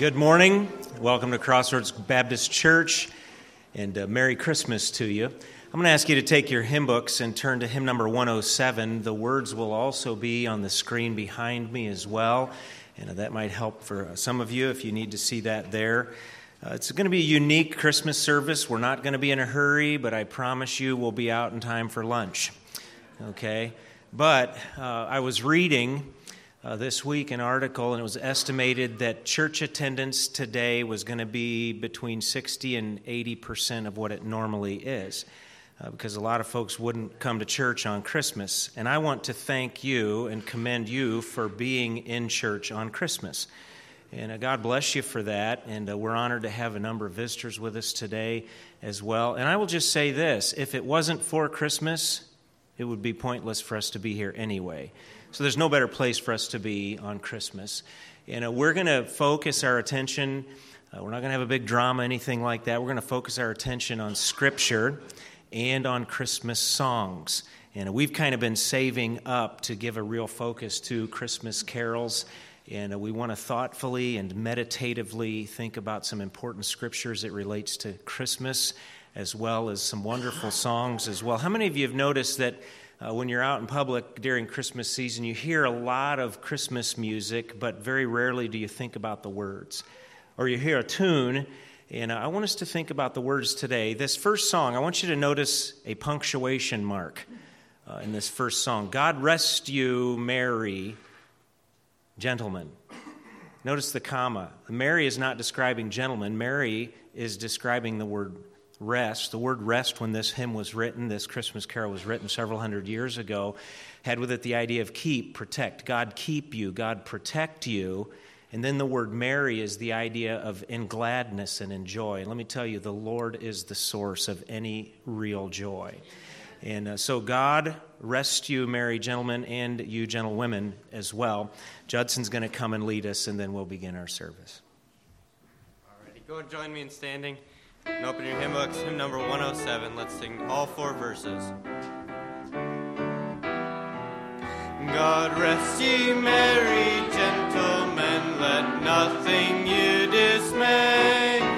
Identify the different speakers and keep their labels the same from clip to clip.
Speaker 1: Good morning. Welcome to Crossroads Baptist Church, and uh, Merry Christmas to you. I'm going to ask you to take your hymn books and turn to hymn number 107. The words will also be on the screen behind me as well, and uh, that might help for uh, some of you if you need to see that there. Uh, it's going to be a unique Christmas service. We're not going to be in a hurry, but I promise you we'll be out in time for lunch. Okay? But uh, I was reading uh, this week an article, and it was estimated that church attendance today was going to be between 60 and 80 percent of what it normally is. Uh, because a lot of folks wouldn't come to church on Christmas. And I want to thank you and commend you for being in church on Christmas. And uh, God bless you for that. And uh, we're honored to have a number of visitors with us today as well. And I will just say this if it wasn't for Christmas, it would be pointless for us to be here anyway. So there's no better place for us to be on Christmas. And uh, we're going to focus our attention, uh, we're not going to have a big drama, anything like that. We're going to focus our attention on Scripture and on Christmas songs. And we've kind of been saving up to give a real focus to Christmas carols. And we want to thoughtfully and meditatively think about some important scriptures that relates to Christmas, as well as some wonderful songs as well. How many of you have noticed that uh, when you're out in public during Christmas season, you hear a lot of Christmas music, but very rarely do you think about the words. Or you hear a tune, and I want us to think about the words today. This first song, I want you to notice a punctuation mark uh, in this first song God rest you, merry, gentlemen. Notice the comma. merry is not describing gentlemen, merry is describing the word rest. The word rest, when this hymn was written, this Christmas carol was written several hundred years ago, had with it the idea of keep, protect. God keep you, God protect you. And then the word merry is the idea of in gladness and in joy. And let me tell you, the Lord is the source of any real joy. And uh, so, God rest you, merry, gentlemen, and you, gentlewomen, as well. Judson's going to come and lead us, and then we'll begin our service.
Speaker 2: All righty, go and join me in standing. And open your hymn books, hymn number 107. Let's sing all four verses. God rest ye merry gentlemen, let nothing you dismay.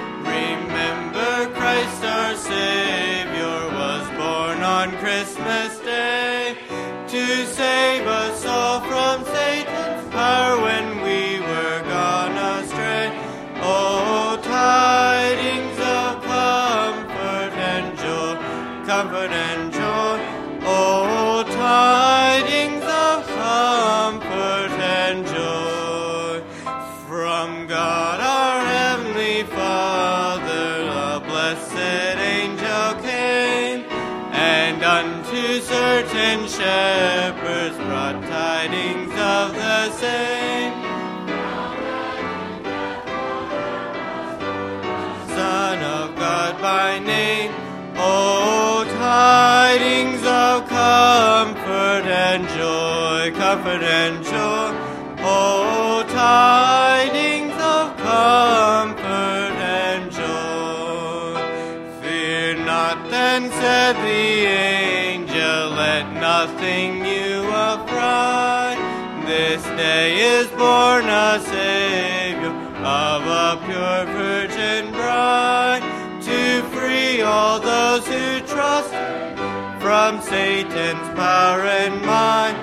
Speaker 2: From Satan's power and might.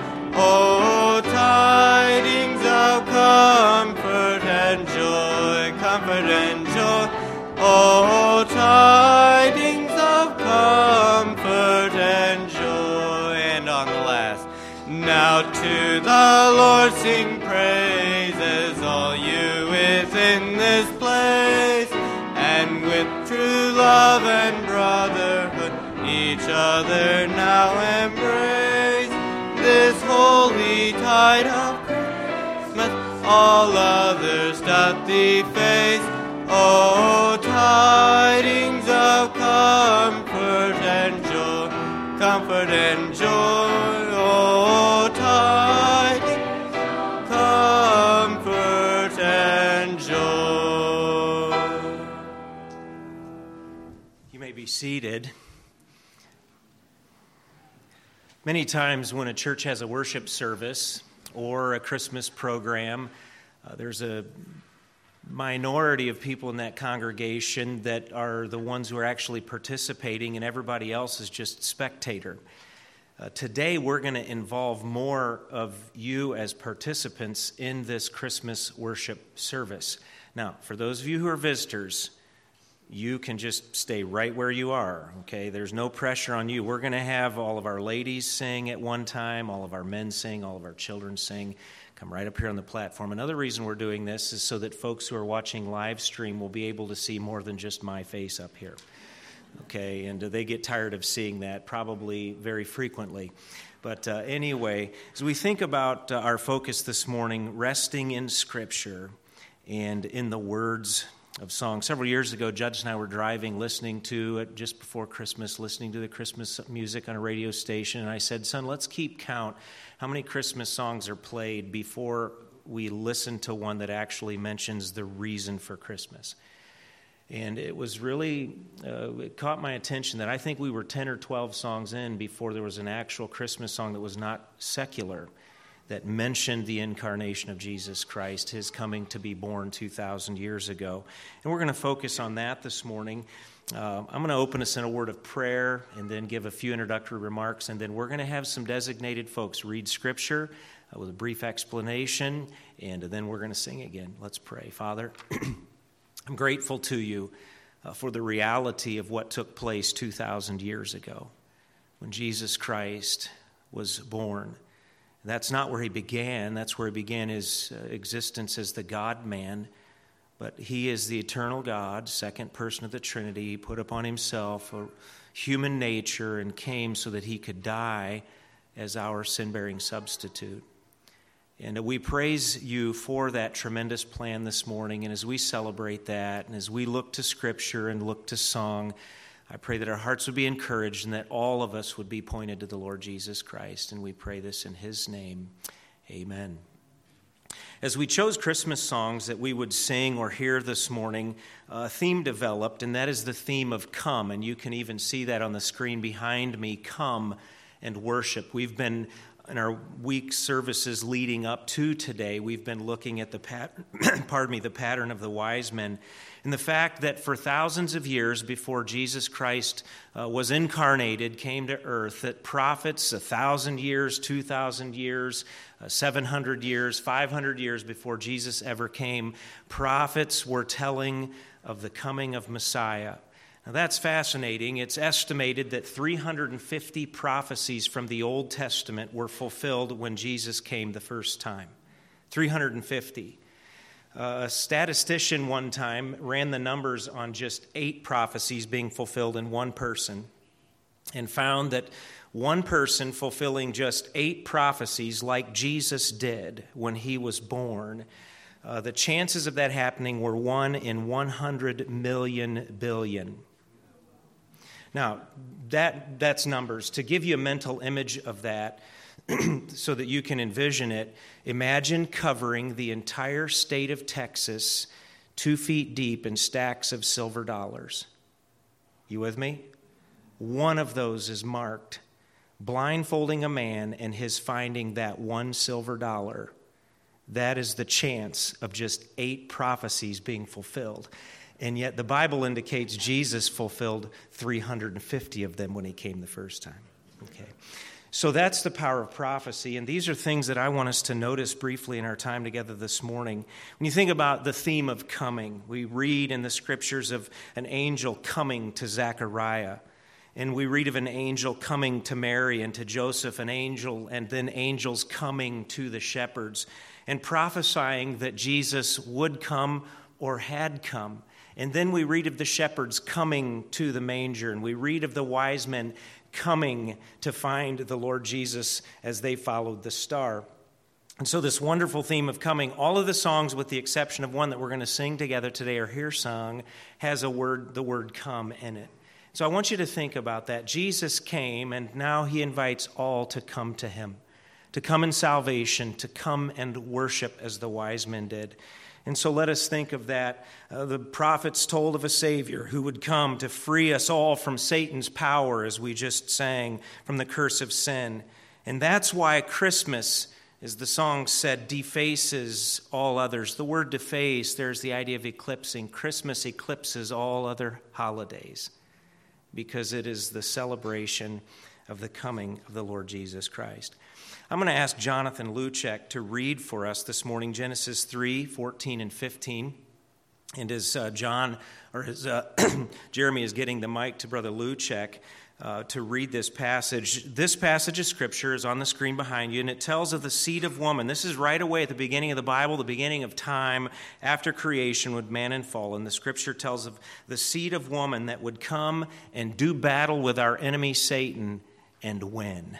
Speaker 2: Each other now embrace this holy tide of Christmas. All others doth deface. Oh tidings of comfort and joy comfort and joy oh tidings comfort and joy.
Speaker 1: You may be seated. Many times, when a church has a worship service or a Christmas program, uh, there's a minority of people in that congregation that are the ones who are actually participating, and everybody else is just spectator. Uh, today, we're going to involve more of you as participants in this Christmas worship service. Now, for those of you who are visitors, you can just stay right where you are, okay? There's no pressure on you. We're going to have all of our ladies sing at one time, all of our men sing, all of our children sing. Come right up here on the platform. Another reason we're doing this is so that folks who are watching live stream will be able to see more than just my face up here. Okay, and they get tired of seeing that probably very frequently. But uh, anyway, as we think about uh, our focus this morning, resting in Scripture and in the words of songs. Several years ago, Judson and I were driving, listening to it just before Christmas, listening to the Christmas music on a radio station. And I said, Son, let's keep count how many Christmas songs are played before we listen to one that actually mentions the reason for Christmas. And it was really, uh, it caught my attention that I think we were 10 or 12 songs in before there was an actual Christmas song that was not secular that mentioned the incarnation of Jesus Christ, his coming to be born 2,000 years ago. And we're going to focus on that this morning. Uh, I'm going to open us in a word of prayer and then give a few introductory remarks, and then we're going to have some designated folks read scripture uh, with a brief explanation, and then we're going to sing again. Let's pray. Father, I'm grateful to you uh, for the reality of what took place 2,000 years ago when Jesus Christ was born. That's not where he began. That's where he began his uh, existence as the God man. But he is the eternal God, second person of the Trinity. He put upon himself a human nature and came so that he could die as our sin bearing substitute. And we praise you for that tremendous plan this morning. And as we celebrate that, and as we look to Scripture and look to song, I pray that our hearts would be encouraged and that all of us would be pointed to the Lord Jesus Christ. And we pray this in His name. Amen. As we chose Christmas songs that we would sing or hear this morning, a theme developed, and that is the theme of come. And you can even see that on the screen behind me come and worship. We've been in our week services leading up to today, we've been looking at the pattern, pardon me, the pattern of the wise men and the fact that for thousands of years before Jesus Christ uh, was incarnated, came to earth, that prophets, a thousand years, two thousand years, uh, 700 years, 500 years before Jesus ever came, prophets were telling of the coming of Messiah. Now that's fascinating. It's estimated that 350 prophecies from the Old Testament were fulfilled when Jesus came the first time. 350. Uh, a statistician one time ran the numbers on just eight prophecies being fulfilled in one person and found that one person fulfilling just eight prophecies, like Jesus did when he was born, uh, the chances of that happening were one in 100 million billion. Now, that, that's numbers. To give you a mental image of that, so that you can envision it, imagine covering the entire state of Texas two feet deep in stacks of silver dollars. You with me? One of those is marked blindfolding a man and his finding that one silver dollar. That is the chance of just eight prophecies being fulfilled. And yet the Bible indicates Jesus fulfilled 350 of them when he came the first time. Okay. So that's the power of prophecy. And these are things that I want us to notice briefly in our time together this morning. When you think about the theme of coming, we read in the scriptures of an angel coming to Zechariah. And we read of an angel coming to Mary and to Joseph, an angel, and then angels coming to the shepherds and prophesying that Jesus would come or had come. And then we read of the shepherds coming to the manger, and we read of the wise men coming to find the Lord Jesus as they followed the star. And so, this wonderful theme of coming, all of the songs, with the exception of one that we're going to sing together today, or hear sung, has a word, the word come in it. So, I want you to think about that. Jesus came, and now he invites all to come to him, to come in salvation, to come and worship as the wise men did. And so let us think of that. Uh, the prophets told of a Savior who would come to free us all from Satan's power, as we just sang, from the curse of sin. And that's why Christmas as the song said, defaces all others. The word deface, there's the idea of eclipsing. Christmas eclipses all other holidays because it is the celebration of the coming of the Lord Jesus Christ. I'm going to ask Jonathan Luchek to read for us this morning Genesis 3 14 and 15. And as uh, John or as uh, Jeremy is getting the mic to Brother Luchek, uh, to read this passage. This passage of Scripture is on the screen behind you, and it tells of the seed of woman. This is right away at the beginning of the Bible, the beginning of time after creation with man and fall. And the Scripture tells of the seed of woman that would come and do battle with our enemy Satan and win.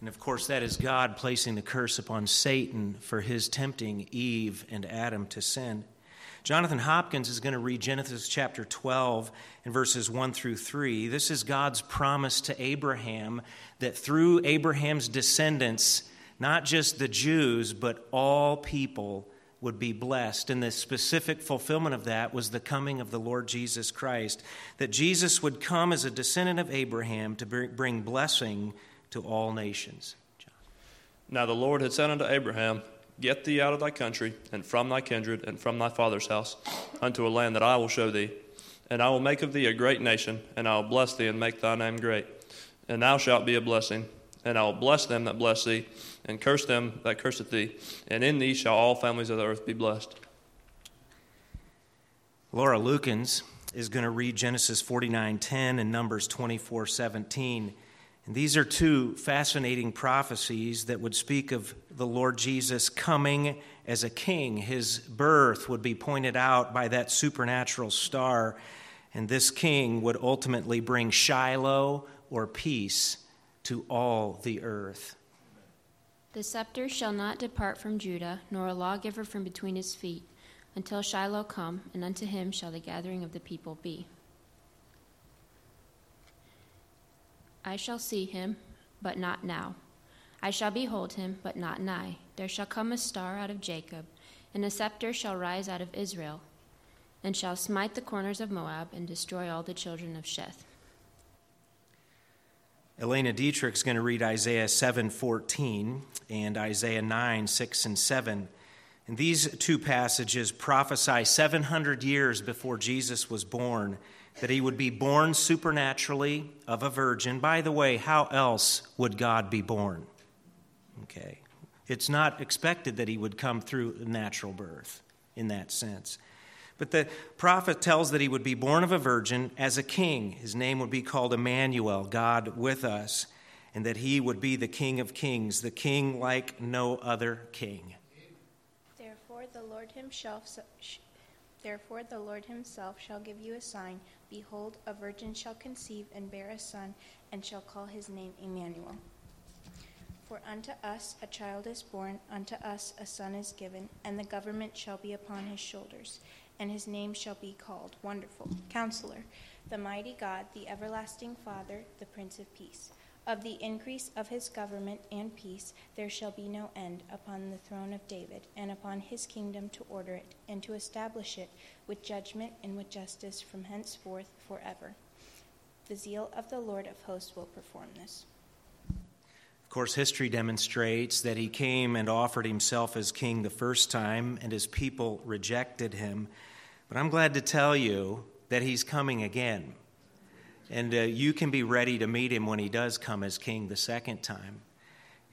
Speaker 1: And of course, that is God placing the curse upon Satan for his tempting Eve and Adam to sin. Jonathan Hopkins is going to read Genesis chapter 12 and verses 1 through 3. This is God's promise to Abraham that through Abraham's descendants, not just the Jews, but all people would be blessed. And the specific fulfillment of that was the coming of the Lord Jesus Christ. That Jesus would come as a descendant of Abraham to bring blessing to all nations.
Speaker 3: John. Now the Lord had said unto Abraham, Get thee out of thy country, and from thy kindred, and from thy father's house, unto a land that I will show thee. And I will make of thee a great nation, and I will bless thee, and make thy name great. And thou shalt be a blessing. And I will bless them that bless thee, and curse them that curseth thee. And in thee shall all families of the earth be blessed.
Speaker 1: Laura Lukens is going to read Genesis 49:10 and Numbers 24:17. And these are two fascinating prophecies that would speak of the Lord Jesus coming as a king. His birth would be pointed out by that supernatural star, and this king would ultimately bring Shiloh or peace to all the earth.
Speaker 4: The scepter shall not depart from Judah, nor a lawgiver from between his feet, until Shiloh come, and unto him shall the gathering of the people be. I shall see him, but not now. I shall behold him, but not nigh. There shall come a star out of Jacob, and a scepter shall rise out of Israel, and shall smite the corners of Moab, and destroy all the children of Sheth.
Speaker 1: Elena Dietrich is going to read Isaiah 7:14 and Isaiah 9, 6 and 7. And these two passages prophesy 700 years before Jesus was born that he would be born supernaturally of a virgin. By the way, how else would God be born? Okay. It's not expected that he would come through natural birth in that sense. But the prophet tells that he would be born of a virgin as a king. His name would be called Emmanuel, God with us, and that he would be the King of kings, the king like no other king.
Speaker 5: Therefore, the Lord himself. Therefore, the Lord himself shall give you a sign. Behold, a virgin shall conceive and bear a son, and shall call his name Emmanuel. For unto us a child is born, unto us a son is given, and the government shall be upon his shoulders, and his name shall be called Wonderful, Counselor, the Mighty God, the Everlasting Father, the Prince of Peace. Of the increase of his government and peace there shall be no end upon the throne of David, and upon his kingdom to order it, and to establish it with judgment and with justice from henceforth forever. The zeal of the Lord of hosts will perform this.
Speaker 1: Of course, history demonstrates that he came and offered himself as king the first time, and his people rejected him. But I'm glad to tell you that he's coming again. And uh, you can be ready to meet him when he does come as king the second time.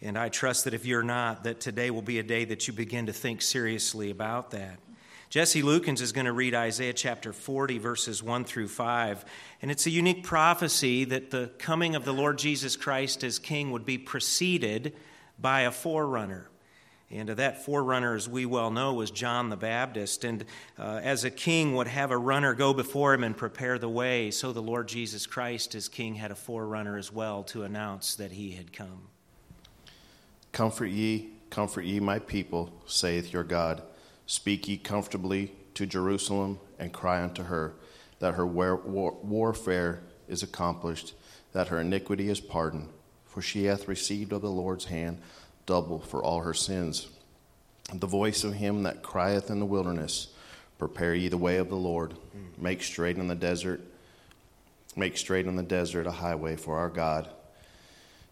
Speaker 1: And I trust that if you're not, that today will be a day that you begin to think seriously about that. Jesse Lukens is going to read Isaiah chapter 40, verses 1 through 5. And it's a unique prophecy that the coming of the Lord Jesus Christ as king would be preceded by a forerunner. And that forerunner, as we well know, was John the Baptist. And uh, as a king would have a runner go before him and prepare the way, so the Lord Jesus Christ, as king, had a forerunner as well to announce that he had come.
Speaker 6: Comfort ye, comfort ye, my people, saith your God. Speak ye comfortably to Jerusalem, and cry unto her that her war- warfare is accomplished, that her iniquity is pardoned, for she hath received of the Lord's hand double for all her sins. The voice of him that crieth in the wilderness, Prepare ye the way of the Lord, make straight in the desert, make straight in the desert a highway for our God.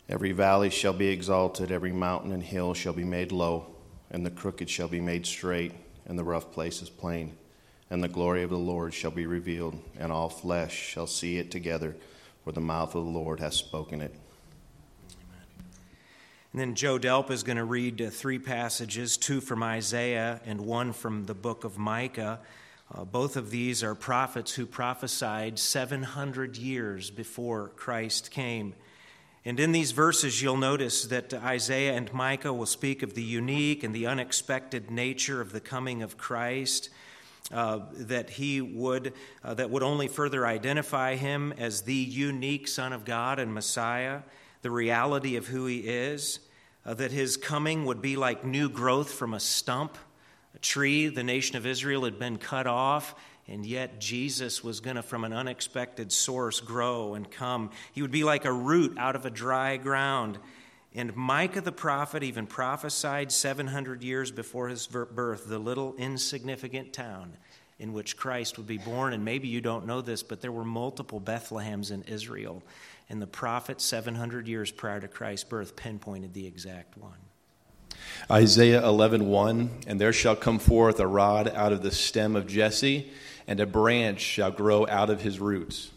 Speaker 6: Every valley shall be exalted, every mountain and hill shall be made low, and the crooked shall be made straight, and the rough places plain. And the glory of the Lord shall be revealed, and all flesh shall see it together, for the mouth of the Lord hath spoken it.
Speaker 1: And then Joe Delp is going to read uh, three passages two from Isaiah and one from the book of Micah. Uh, both of these are prophets who prophesied 700 years before Christ came. And in these verses, you'll notice that Isaiah and Micah will speak of the unique and the unexpected nature of the coming of Christ. Uh, that he would uh, that would only further identify him as the unique son of god and messiah the reality of who he is uh, that his coming would be like new growth from a stump a tree the nation of israel had been cut off and yet Jesus was going to, from an unexpected source, grow and come. He would be like a root out of a dry ground. And Micah the prophet even prophesied 700 years before his birth the little insignificant town in which Christ would be born. And maybe you don't know this, but there were multiple Bethlehems in Israel. And the prophet, 700 years prior to Christ's birth, pinpointed the exact one.
Speaker 7: Isaiah 11:1 And there shall come forth a rod out of the stem of Jesse and a branch shall grow out of his roots.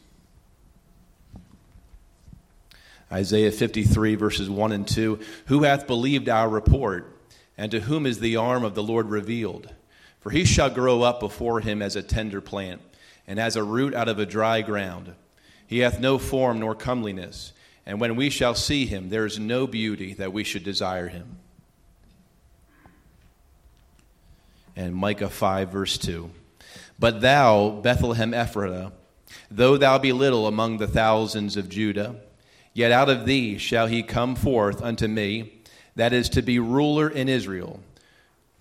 Speaker 7: Isaiah 53, verses 1 and 2 Who hath believed our report, and to whom is the arm of the Lord revealed? For he shall grow up before him as a tender plant, and as a root out of a dry ground. He hath no form nor comeliness, and when we shall see him, there is no beauty that we should desire him. And Micah 5, verse 2. But thou, Bethlehem Ephratah, though thou be little among the thousands of Judah, yet out of thee shall he come forth unto me, that is to be ruler in Israel,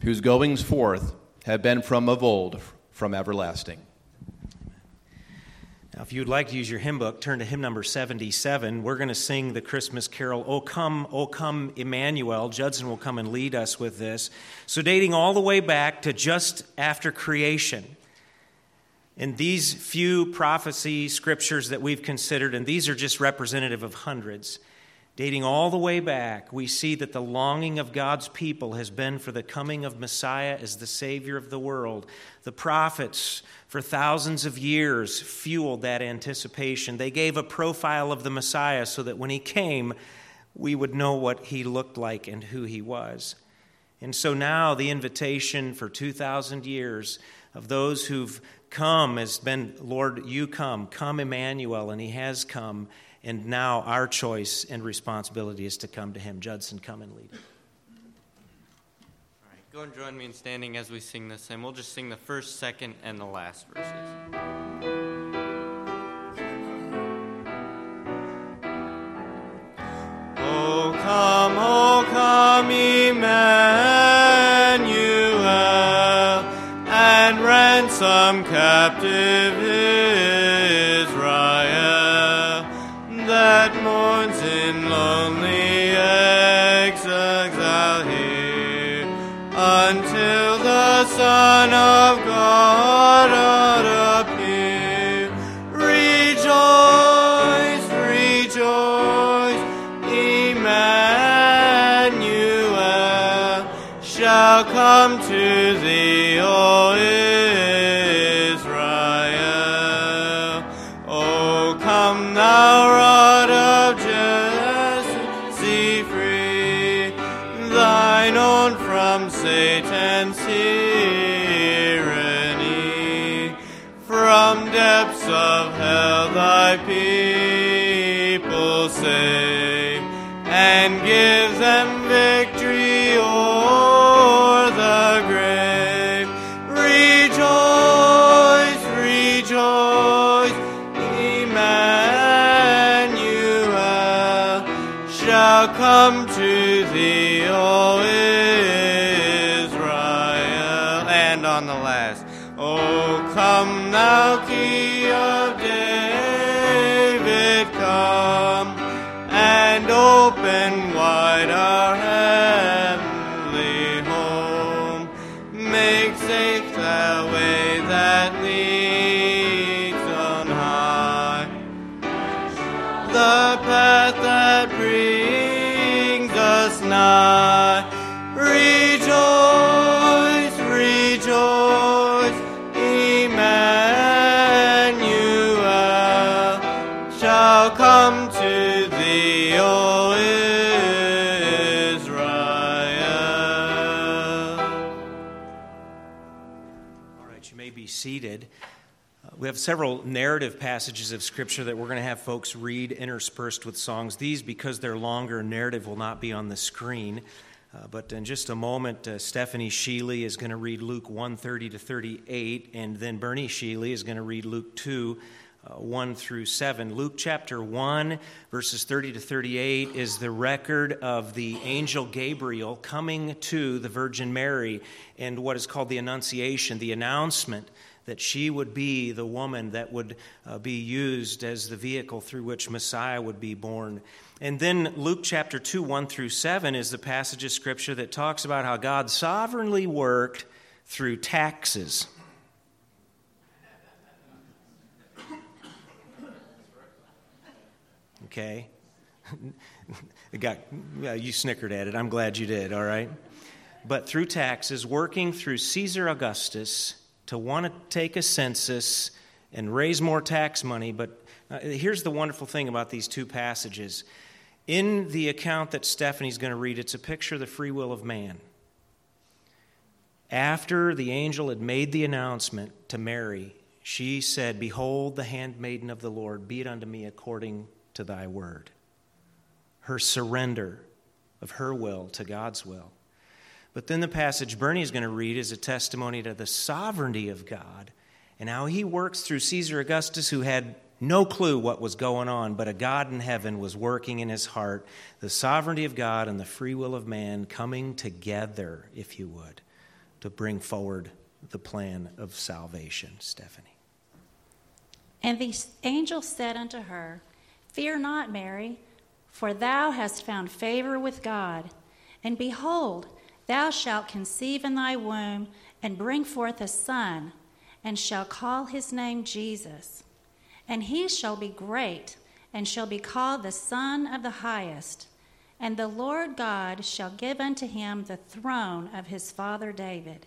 Speaker 7: whose goings forth have been from of old, from everlasting.
Speaker 1: Now, if you'd like to use your hymn book, turn to hymn number 77. We're going to sing the Christmas carol, O Come, O Come, Emmanuel. Judson will come and lead us with this. So, dating all the way back to just after creation. In these few prophecy scriptures that we've considered, and these are just representative of hundreds, dating all the way back, we see that the longing of God's people has been for the coming of Messiah as the Savior of the world. The prophets, for thousands of years, fueled that anticipation. They gave a profile of the Messiah so that when he came, we would know what he looked like and who he was. And so now the invitation for 2,000 years of those who've come has been, Lord, you come, come Emmanuel, and he has come. And now our choice and responsibility is to come to him. Judson, come and lead.
Speaker 2: All right, go and join me in standing as we sing this hymn. We'll just sing the first, second, and the last verses. Oh, come, oh, come, Emmanuel, and ransom captive thee,
Speaker 1: How have several narrative passages of Scripture that we're going to have folks read interspersed with songs. These, because they're longer, narrative will not be on the screen. Uh, but in just a moment, uh, Stephanie Sheely is going to read Luke 130 to 38, and then Bernie Sheely is going to read Luke 2 uh, 1 through 7. Luke chapter 1, verses 30 to 38, is the record of the angel Gabriel coming to the Virgin Mary and what is called the Annunciation, the announcement that she would be the woman that would uh, be used as the vehicle through which Messiah would be born. And then Luke chapter 2, 1 through 7 is the passage of Scripture that talks about how God sovereignly worked through taxes. okay? got, you snickered at it. I'm glad you did, all right? But through taxes, working through Caesar Augustus to want to take a census and raise more tax money. But uh, here's the wonderful thing about these two passages. In the account that Stephanie's going to read, it's a picture of the free will of man. After the angel had made the announcement to Mary, she said, Behold, the handmaiden of the Lord, be it unto me according to thy word. Her surrender of her will to God's will. But then the passage Bernie is going to read is a testimony to the sovereignty of God and how he works through Caesar Augustus, who had no clue what was going on, but a God in heaven was working in his heart. The sovereignty of God and the free will of man coming together, if you would, to bring forward the plan of salvation. Stephanie.
Speaker 8: And the angel said unto her, Fear not, Mary, for thou hast found favor with God. And behold, thou shalt conceive in thy womb and bring forth a son, and shall call his name Jesus. And he shall be great, and shall be called the Son of the Highest. And the Lord God shall give unto him the throne of his father David.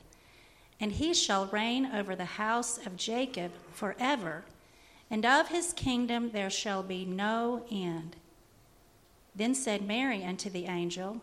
Speaker 8: And he shall reign over the house of Jacob forever and of his kingdom there shall be no end. Then said Mary unto the angel,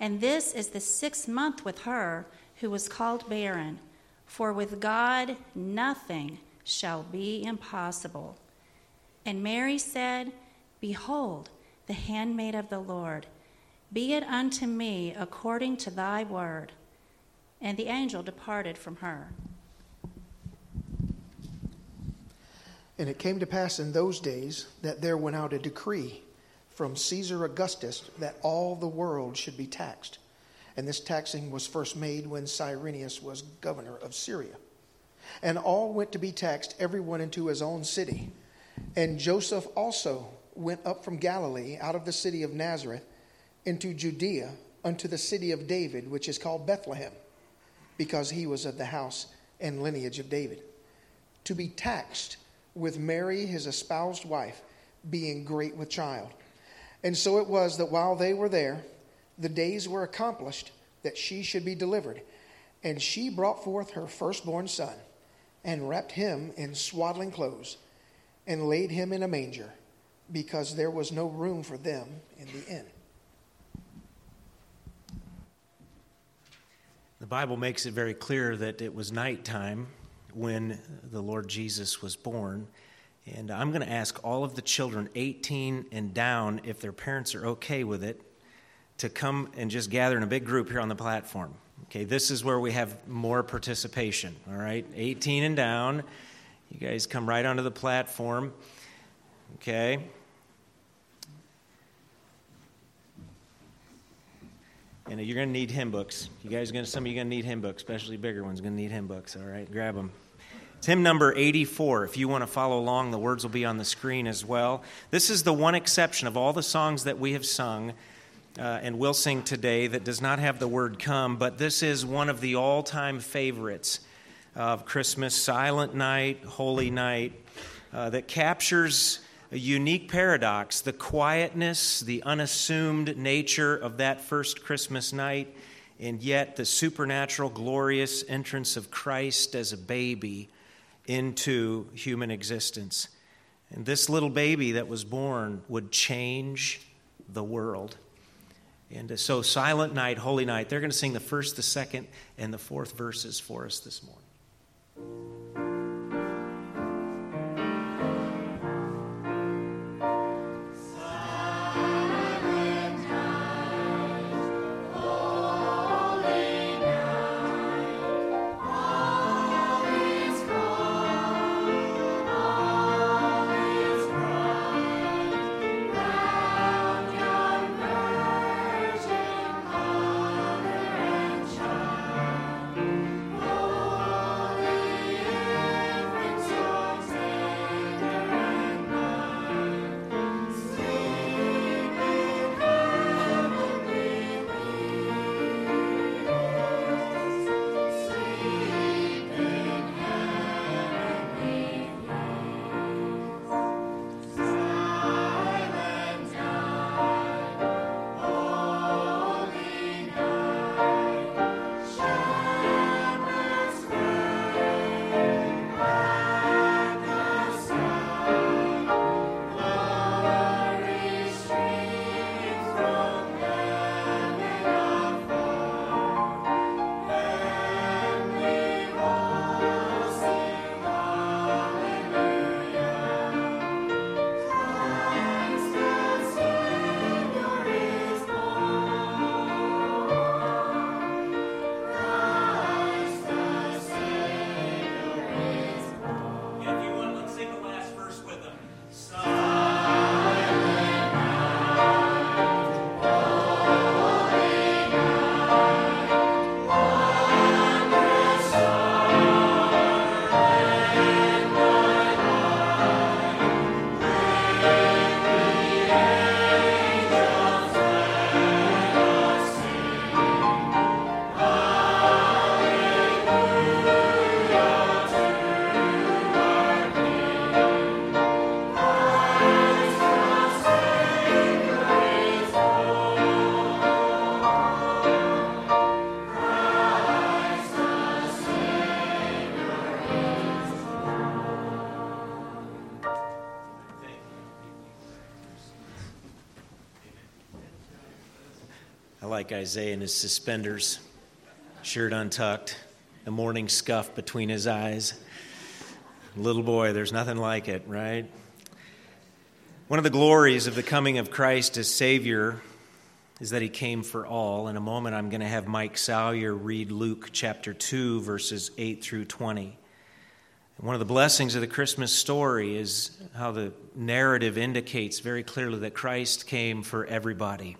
Speaker 8: And this is the sixth month with her who was called barren. For with God nothing shall be impossible. And Mary said, Behold, the handmaid of the Lord, be it unto me according to thy word. And the angel departed from her.
Speaker 9: And it came to pass in those days that there went out a decree from Caesar Augustus that all the world should be taxed. And this taxing was first made when Cyrenius was governor of Syria. And all went to be taxed, everyone into his own city. And Joseph also went up from Galilee, out of the city of Nazareth, into Judea, unto the city of David, which is called Bethlehem, because he was of the house and lineage of David, to be taxed with Mary, his espoused wife, being great with child. And so it was that while they were there, the days were accomplished that she should be delivered. And she brought forth her firstborn son, and wrapped him in swaddling clothes, and laid him in a manger, because there was no room for them in the inn.
Speaker 1: The Bible makes it very clear that it was nighttime when the Lord Jesus was born. And I'm going to ask all of the children 18 and down, if their parents are okay with it, to come and just gather in a big group here on the platform. Okay, this is where we have more participation. All right, 18 and down. You guys come right onto the platform. Okay. And you're going to need hymn books. You guys are going to, some of you are going to need hymn books, especially bigger ones, going to need hymn books. All right, grab them. It's hymn number 84. If you want to follow along, the words will be on the screen as well. This is the one exception of all the songs that we have sung uh, and will sing today that does not have the word come, but this is one of the all time favorites of Christmas, Silent Night, Holy Night, uh, that captures a unique paradox the quietness, the unassumed nature of that first Christmas night, and yet the supernatural, glorious entrance of Christ as a baby into human existence. And this little baby that was born would change the world. And uh, so, Silent Night, Holy Night, they're going to sing the first, the second, and the fourth verses for us this morning. Like Isaiah in his suspenders, shirt untucked, a morning scuff between his eyes. Little boy, there's nothing like it, right? One of the glories of the coming of Christ as Savior is that he came for all. In a moment, I'm going to have Mike Salyer read Luke chapter 2, verses 8 through 20. one of the blessings of the Christmas story is how the narrative indicates very clearly that Christ came for everybody.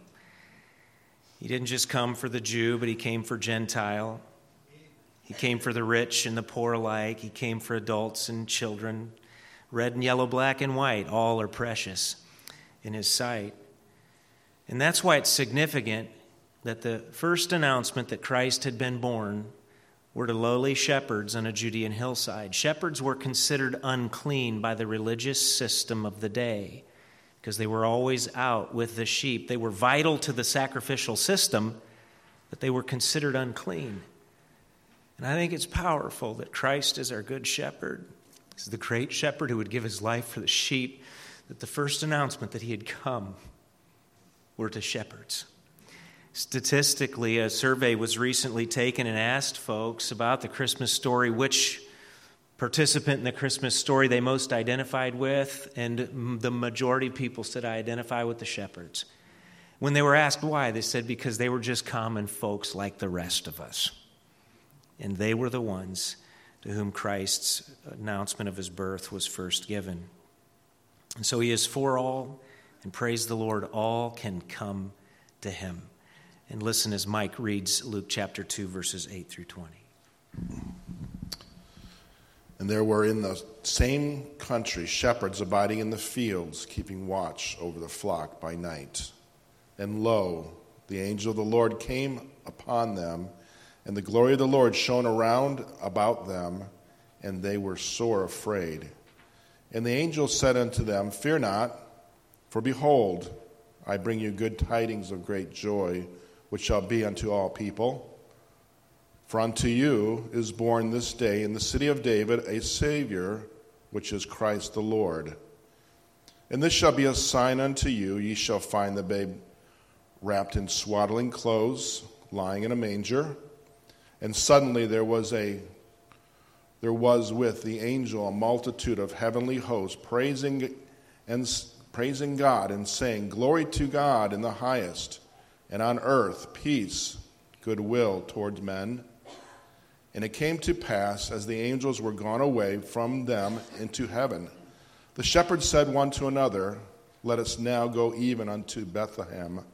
Speaker 1: He didn't just come for the Jew, but he came for Gentile. He came for the rich and the poor alike. He came for adults and children. Red and yellow, black and white, all are precious in his sight. And that's why it's significant that the first announcement that Christ had been born were to lowly shepherds on a Judean hillside. Shepherds were considered unclean by the religious system of the day because they were always out with the sheep. They were vital to the sacrificial system, but they were considered unclean. And I think it's powerful that Christ is our good shepherd. He's the great shepherd who would give his life for the sheep, that the first announcement that he had come were to shepherds. Statistically, a survey was recently taken and asked folks about the Christmas story which participant in the Christmas story they most identified with, and the majority of people said, I identify with the shepherds. When they were asked why, they said, because they were just common folks like the rest of us. And they were the ones to whom Christ's announcement of his birth was first given. And so he is for all, and praise the Lord, all can come to him. And listen as Mike reads Luke chapter 2, verses 8 through 20.
Speaker 10: And there were in the same country shepherds abiding in the fields, keeping watch over the flock by night. And lo, the angel of the Lord came upon them, and the glory of the Lord shone around about them, and they were sore afraid. And the angel said unto them, Fear not, for behold, I bring you good tidings of great joy, which shall be unto all people. For unto you is born this day in the city of David a Savior, which is Christ the Lord. And this shall be a sign unto you ye shall find the babe wrapped in swaddling clothes, lying in a manger. And suddenly there was a there was with the angel a multitude of heavenly hosts praising and praising God and saying glory to God in the highest and on earth peace goodwill towards men and it came to pass as the angels were gone away from them into heaven the shepherds said one to another let us now go even unto Bethlehem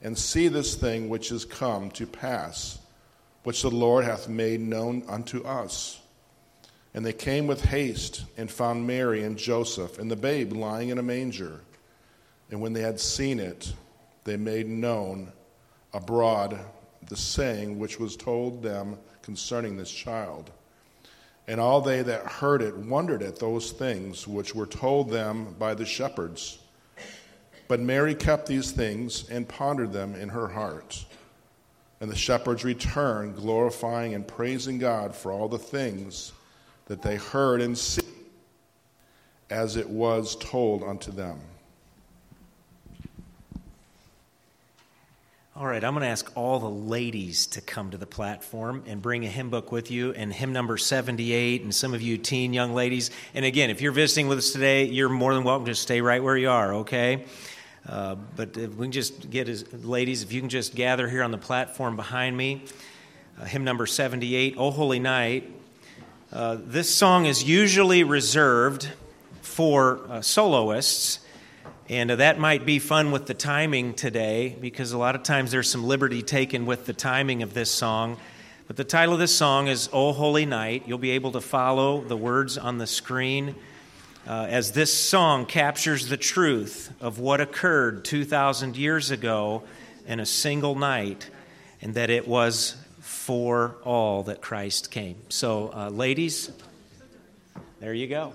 Speaker 10: and see this thing which is come to pass which the Lord hath made known unto us and they came with haste and found Mary and Joseph and the babe lying in a manger. And when they had seen it, they made known abroad the saying which was told them concerning this child. And all they that heard it wondered at those things which were told them by the shepherds. But Mary kept these things and pondered them in her heart. And the shepherds returned, glorifying and praising God for all the things that they heard and see as it was told unto them.
Speaker 1: All right, I'm going to ask all the ladies to come to the platform and bring a hymn book with you and hymn number 78, and some of you teen young ladies. And again, if you're visiting with us today, you're more than welcome to stay right where you are, okay? Uh, but if we can just get as ladies, if you can just gather here on the platform behind me, uh, hymn number 78, O Holy Night. Uh, this song is usually reserved for uh, soloists, and uh, that might be fun with the timing today because a lot of times there's some liberty taken with the timing of this song. But the title of this song is O Holy Night. You'll be able to follow the words on the screen uh, as this song captures the truth of what occurred 2,000 years ago in a single night, and that it was for all that Christ came. So, uh, ladies, there you go.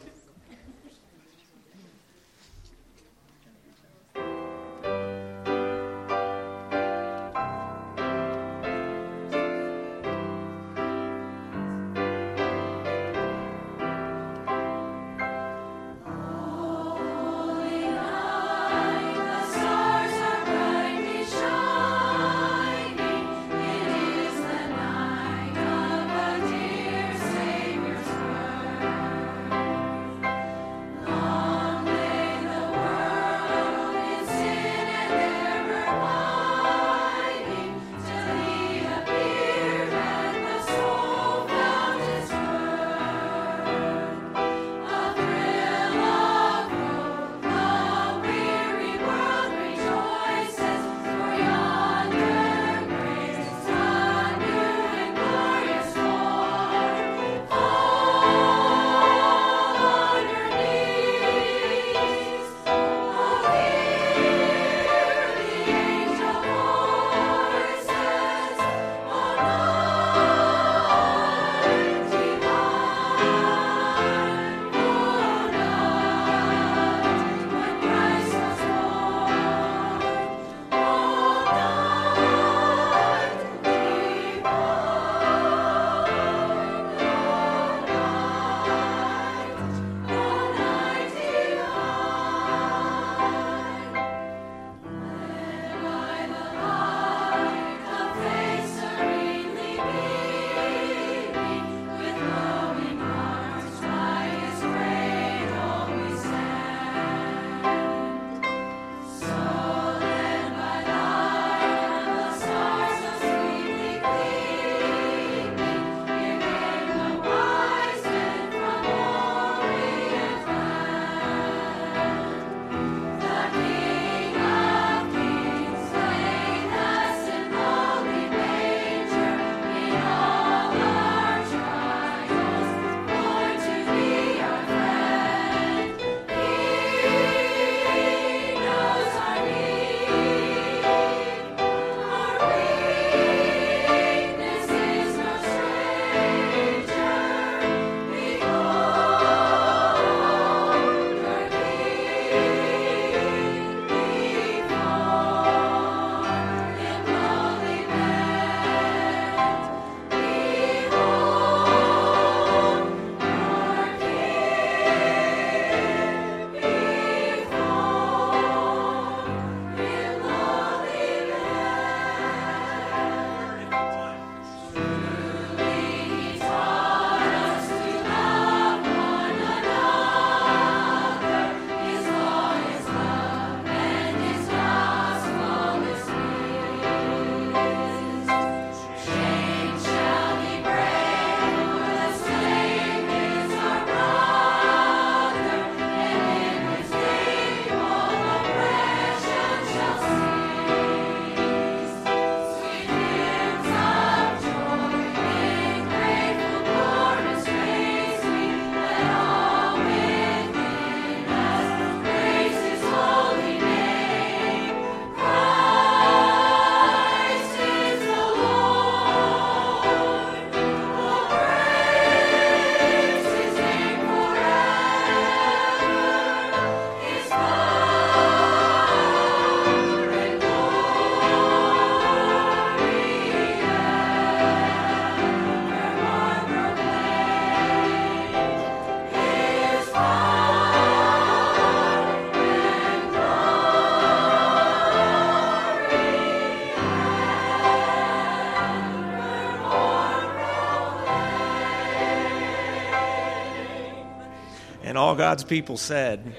Speaker 1: And all God's people said,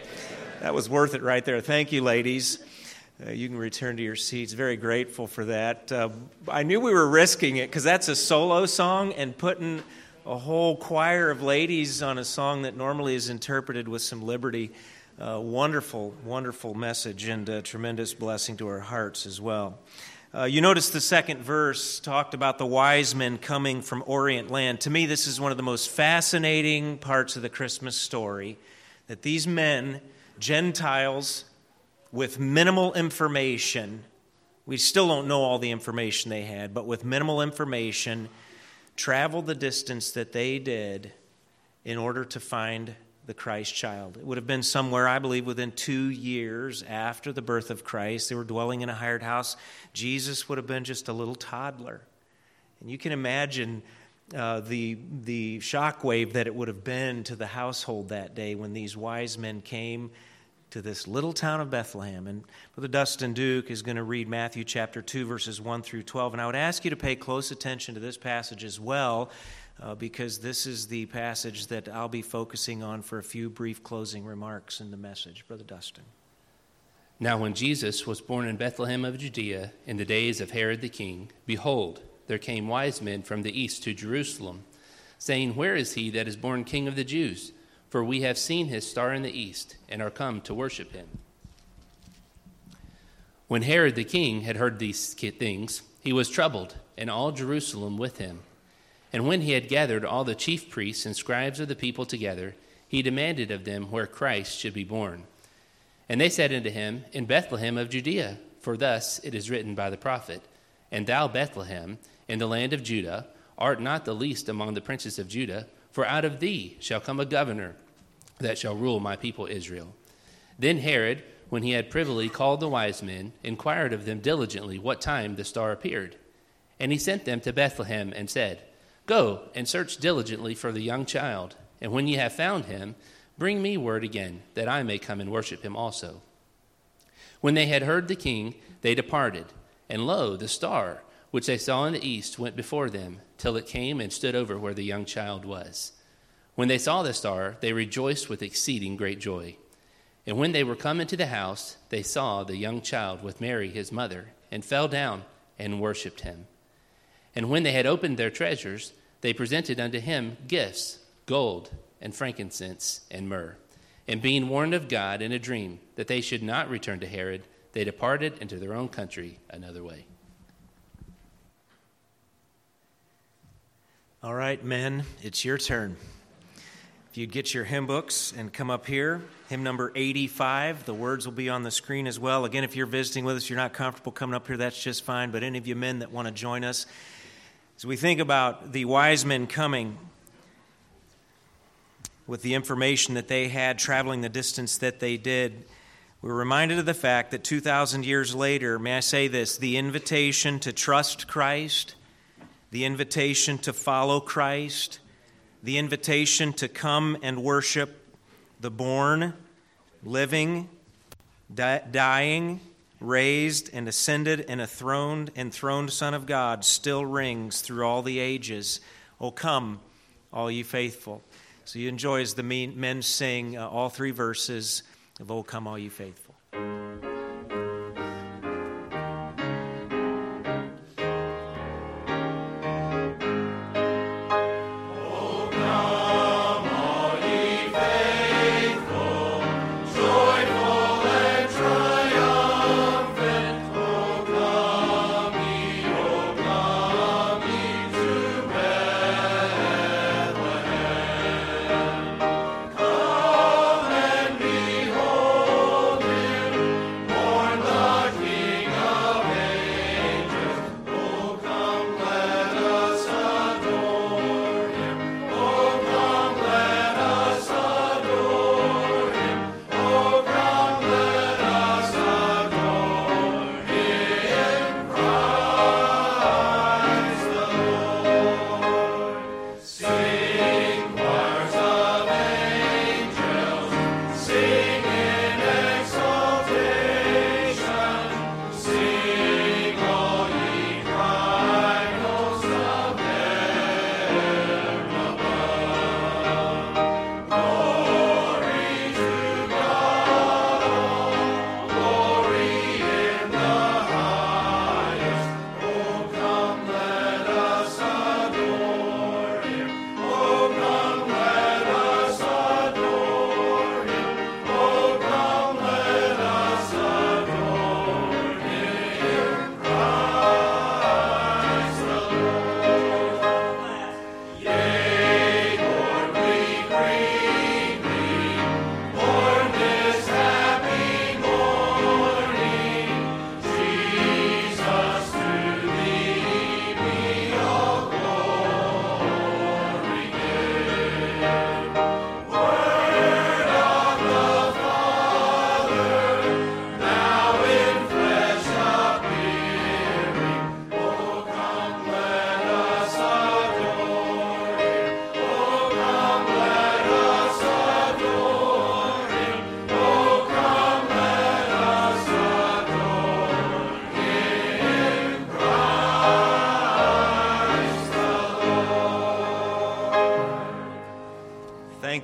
Speaker 1: That was worth it right there. Thank you, ladies. Uh, you can return to your seats. Very grateful for that. Uh, I knew we were risking it because that's a solo song, and putting a whole choir of ladies on a song that normally is interpreted with some liberty. Uh, wonderful, wonderful message and a tremendous blessing to our hearts as well. Uh, you notice the second verse talked about the wise men coming from Orient land. To me, this is one of the most fascinating parts of the Christmas story that these men, Gentiles with minimal information, we still don't know all the information they had, but with minimal information, traveled the distance that they did in order to find the Christ child. It would have been somewhere, I believe, within two years after the birth of Christ. They were dwelling in a hired house. Jesus would have been just a little toddler. And you can imagine uh, the, the shockwave that it would have been to the household that day when these wise men came to this little town of Bethlehem. And Brother Dustin Duke is going to read Matthew chapter 2, verses 1 through 12. And I would ask you to pay close attention to this passage as well uh, because this is the passage that I'll be focusing on for a few brief closing remarks in the message. Brother Dustin.
Speaker 11: Now, when Jesus was born in Bethlehem of Judea in the days of Herod the king, behold, there came wise men from the east to Jerusalem, saying, Where is he that is born king of the Jews? For we have seen his star in the east and are come to worship him. When Herod the king had heard these things, he was troubled, and all Jerusalem with him. And when he had gathered all the chief priests and scribes of the people together, he demanded of them where Christ should be born. And they said unto him, In Bethlehem of Judea, for thus it is written by the prophet, And thou, Bethlehem, in the land of Judah, art not the least among the princes of Judah, for out of thee shall come a governor that shall rule my people Israel. Then Herod, when he had privily called the wise men, inquired of them diligently what time the star appeared. And he sent them to Bethlehem and said, Go and search diligently for the young child, and when ye have found him, bring me word again, that I may come and worship him also. When they had heard the king, they departed, and lo, the star, which they saw in the east, went before them, till it came and stood over where the young child was. When they saw the star, they rejoiced with exceeding great joy. And when they were come into the house, they saw the young child with Mary his mother, and fell down and worshipped him. And when they had opened their treasures, they presented unto him gifts, gold, and frankincense, and myrrh. And being warned of God in a dream that they should not return to Herod, they departed into their own country another way.
Speaker 1: All right, men, it's your turn. If you'd get your hymn books and come up here, hymn number 85, the words will be on the screen as well. Again, if you're visiting with us, you're not comfortable coming up here, that's just fine. But any of you men that want to join us, as we think about the wise men coming with the information that they had, traveling the distance that they did, we're reminded of the fact that 2,000 years later, may I say this, the invitation to trust Christ, the invitation to follow Christ, the invitation to come and worship the born, living, di- dying, raised and ascended and enthroned, enthroned Son of God still rings through all the ages. Oh, come, all ye faithful. So you enjoy as the men sing uh, all three verses of Oh, come, all ye faithful.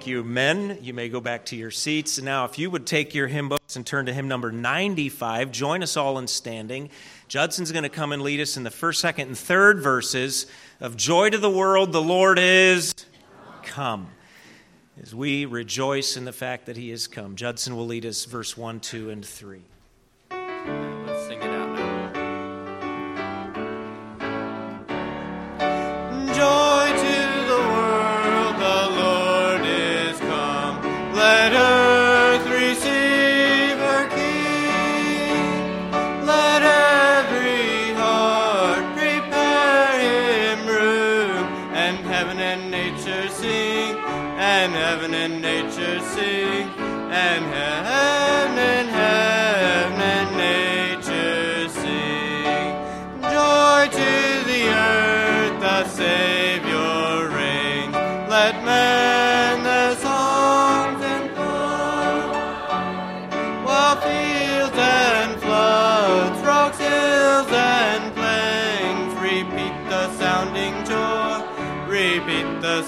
Speaker 1: You, men. You may go back to your seats. And now, if you would take your hymn books and turn to hymn number 95, join us all in standing. Judson's going to come and lead us in the first, second, and third verses of Joy to the World, the Lord is come. As we rejoice in the fact that he has come, Judson will lead us verse 1, 2, and 3.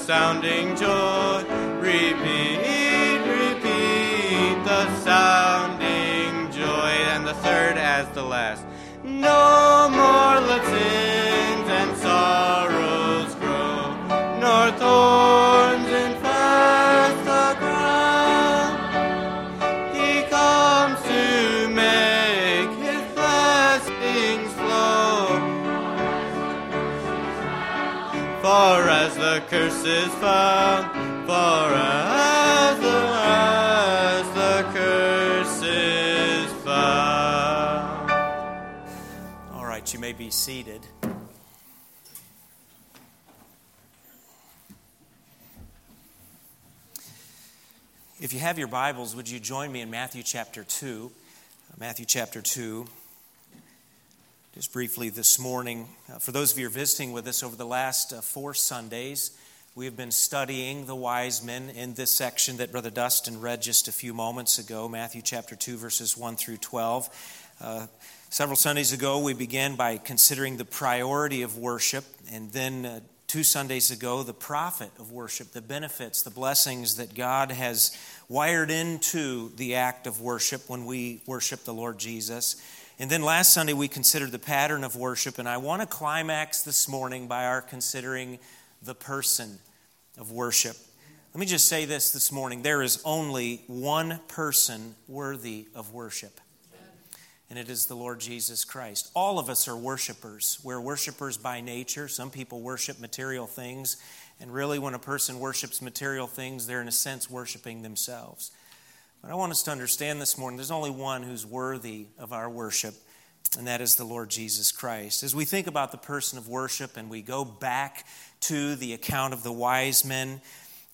Speaker 2: Sounding joy. Repeat, repeat the sounding joy. And the third as the last. No more let sins and sorrows grow, nor thorns infest the ground. He comes to make his blessings flow. For the curse is found, for the, as the curse is found.
Speaker 1: All right, you may be seated. If you have your Bibles, would you join me in Matthew chapter 2? Matthew chapter 2. Just briefly this morning, uh, for those of you who are visiting with us over the last uh, four Sundays, we have been studying the wise men in this section that Brother Dustin read just a few moments ago, Matthew chapter 2, verses 1 through 12. Uh, several Sundays ago, we began by considering the priority of worship, and then uh, two Sundays ago, the profit of worship, the benefits, the blessings that God has wired into the act of worship when we worship the Lord Jesus. And then last Sunday, we considered the pattern of worship, and I want to climax this morning by our considering the person of worship. Let me just say this this morning there is only one person worthy of worship, and it is the Lord Jesus Christ. All of us are worshipers. We're worshipers by nature. Some people worship material things, and really, when a person worships material things, they're in a sense worshiping themselves. But I want us to understand this morning there's only one who's worthy of our worship, and that is the Lord Jesus Christ. As we think about the person of worship and we go back to the account of the wise men,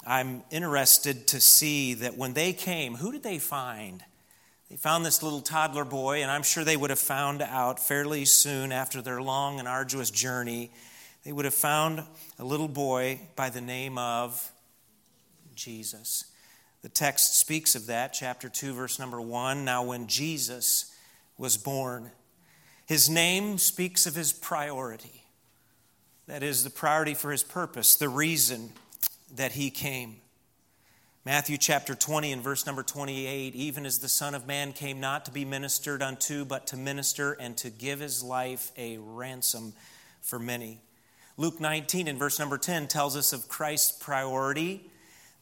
Speaker 1: I'm interested to see that when they came, who did they find? They found this little toddler boy, and I'm sure they would have found out fairly soon after their long and arduous journey. They would have found a little boy by the name of Jesus. The text speaks of that, chapter 2, verse number 1. Now, when Jesus was born, his name speaks of his priority. That is, the priority for his purpose, the reason that he came. Matthew chapter 20 and verse number 28 even as the Son of Man came not to be ministered unto, but to minister and to give his life a ransom for many. Luke 19 and verse number 10 tells us of Christ's priority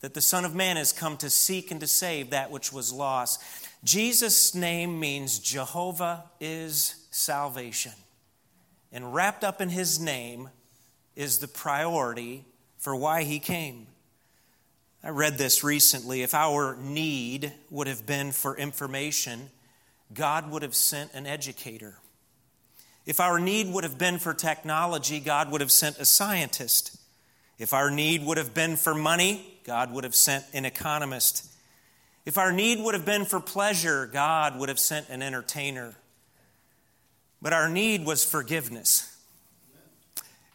Speaker 1: that the Son of Man has come to seek and to save that which was lost. Jesus' name means Jehovah is salvation. And wrapped up in his name is the priority for why he came. I read this recently. If our need would have been for information, God would have sent an educator. If our need would have been for technology, God would have sent a scientist. If our need would have been for money, God would have sent an economist. If our need would have been for pleasure, God would have sent an entertainer. But our need was forgiveness.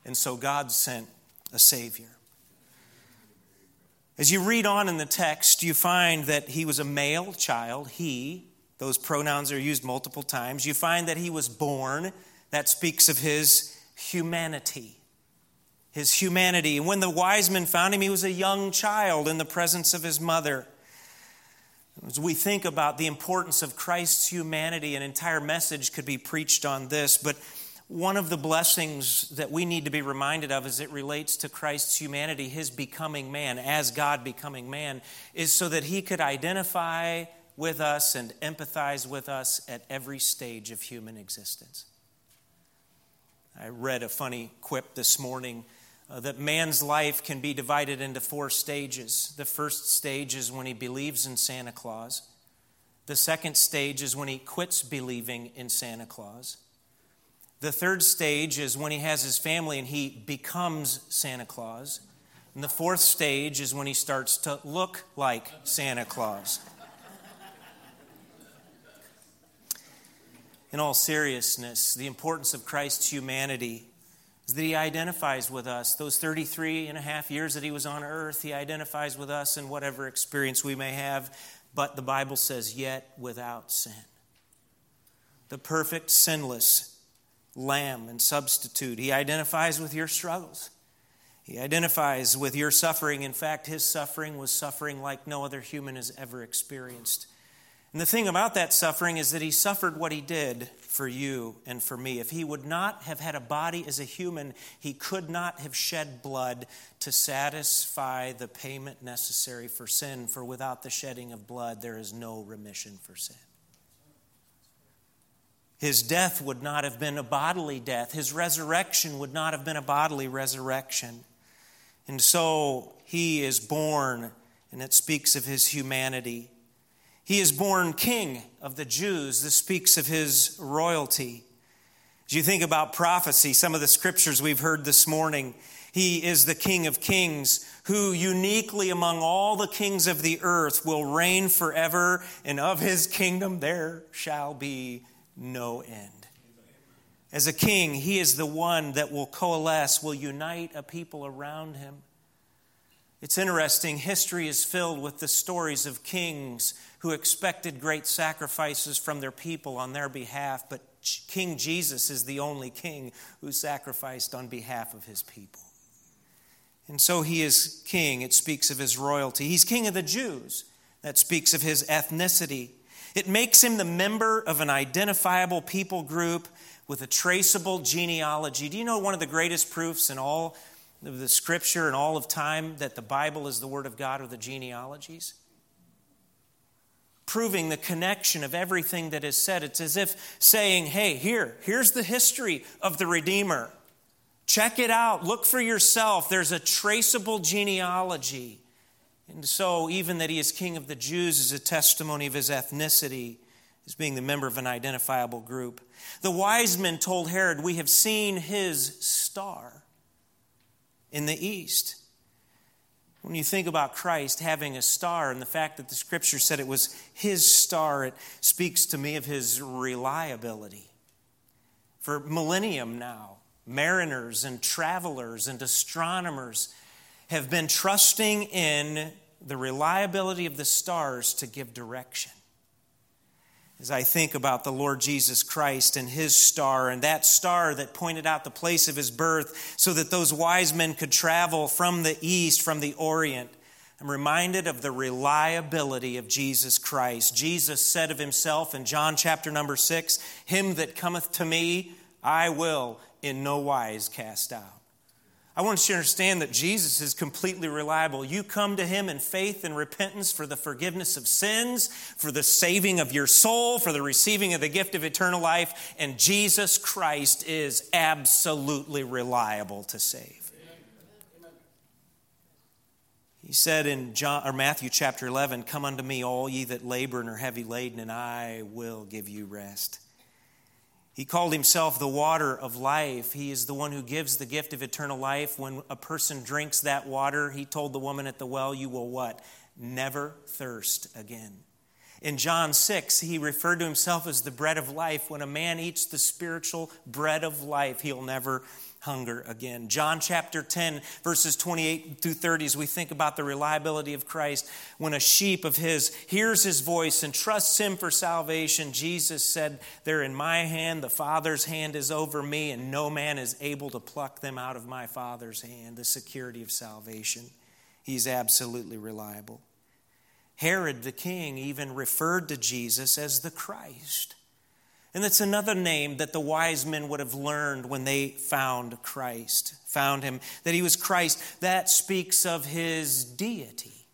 Speaker 1: And so God sent a Savior. As you read on in the text, you find that he was a male child, he, those pronouns are used multiple times. You find that he was born, that speaks of his humanity. His humanity. When the wise men found him, he was a young child in the presence of his mother. As we think about the importance of Christ's humanity, an entire message could be preached on this, but one of the blessings that we need to be reminded of as it relates to Christ's humanity, his becoming man, as God becoming man, is so that he could identify with us and empathize with us at every stage of human existence. I read a funny quip this morning uh, that man's life can be divided into four stages. The first stage is when he believes in Santa Claus. The second stage is when he quits believing in Santa Claus. The third stage is when he has his family and he becomes Santa Claus. And the fourth stage is when he starts to look like Santa Claus. In all seriousness, the importance of Christ's humanity is that he identifies with us. Those 33 and a half years that he was on earth, he identifies with us in whatever experience we may have, but the Bible says, yet without sin. The perfect, sinless lamb and substitute. He identifies with your struggles. He identifies with your suffering. In fact, his suffering was suffering like no other human has ever experienced. And the thing about that suffering is that he suffered what he did for you and for me. If he would not have had a body as a human, he could not have shed blood to satisfy the payment necessary for sin, for without the shedding of blood, there is no remission for sin. His death would not have been a bodily death. His resurrection would not have been a bodily resurrection. And so he is born, and it speaks of his humanity. He is born king of the Jews. This speaks of his royalty. As you think about prophecy, some of the scriptures we've heard this morning, he is the King of kings who uniquely among all the kings of the earth will reign forever, and of his kingdom there shall be no end. As a king, he is the one that will coalesce, will unite a people around him. It's interesting, history is filled with the stories of kings who expected great sacrifices from their people on their behalf, but King Jesus is the only king who sacrificed on behalf of his people. And so he is king. It speaks of his royalty. He's king of the Jews. That speaks of his ethnicity. It makes him the member of an identifiable people group with a traceable genealogy. Do you know one of the greatest proofs in all of the scripture and all of time that the Bible is the Word of God are the genealogies? Proving the connection of everything that is said. It's as if saying, hey, here, here's the history of the Redeemer. Check it out. Look for yourself. There's a traceable genealogy. And so, even that he is king of the Jews is a testimony of his ethnicity as being the member of an identifiable group. The wise men told Herod, We have seen his star in the east. When you think about Christ having a star and the fact that the scripture said it was his star, it speaks to me of his reliability. For millennium now, mariners and travelers and astronomers have been trusting in the reliability of the stars to give direction as I think about the Lord Jesus Christ and his star, and that star that pointed out the place of his birth so that those wise men could travel from the east, from the orient. I'm reminded of the reliability of Jesus Christ. Jesus said of himself in John chapter number six, Him that cometh to me, I will in no wise cast out. I want you to understand that Jesus is completely reliable. You come to him in faith and repentance for the forgiveness of sins, for the saving of your soul, for the receiving of the gift of eternal life, and Jesus Christ is absolutely reliable to save. He said in John or Matthew chapter 11, "Come unto me all ye that labor and are heavy laden, and I will give you rest." He called himself the water of life. He is the one who gives the gift of eternal life. When a person drinks that water, he told the woman at the well, You will what? Never thirst again. In John 6, he referred to himself as the bread of life. When a man eats the spiritual bread of life, he'll never hunger again. John chapter 10, verses 28 through 30, as we think about the reliability of Christ, when a sheep of his hears his voice and trusts him for salvation, Jesus said, They're in my hand, the Father's hand is over me, and no man is able to pluck them out of my Father's hand. The security of salvation. He's absolutely reliable. Herod the king even referred to Jesus as the Christ. And that's another name that the wise men would have learned when they found Christ, found him, that he was Christ. That speaks of his deity.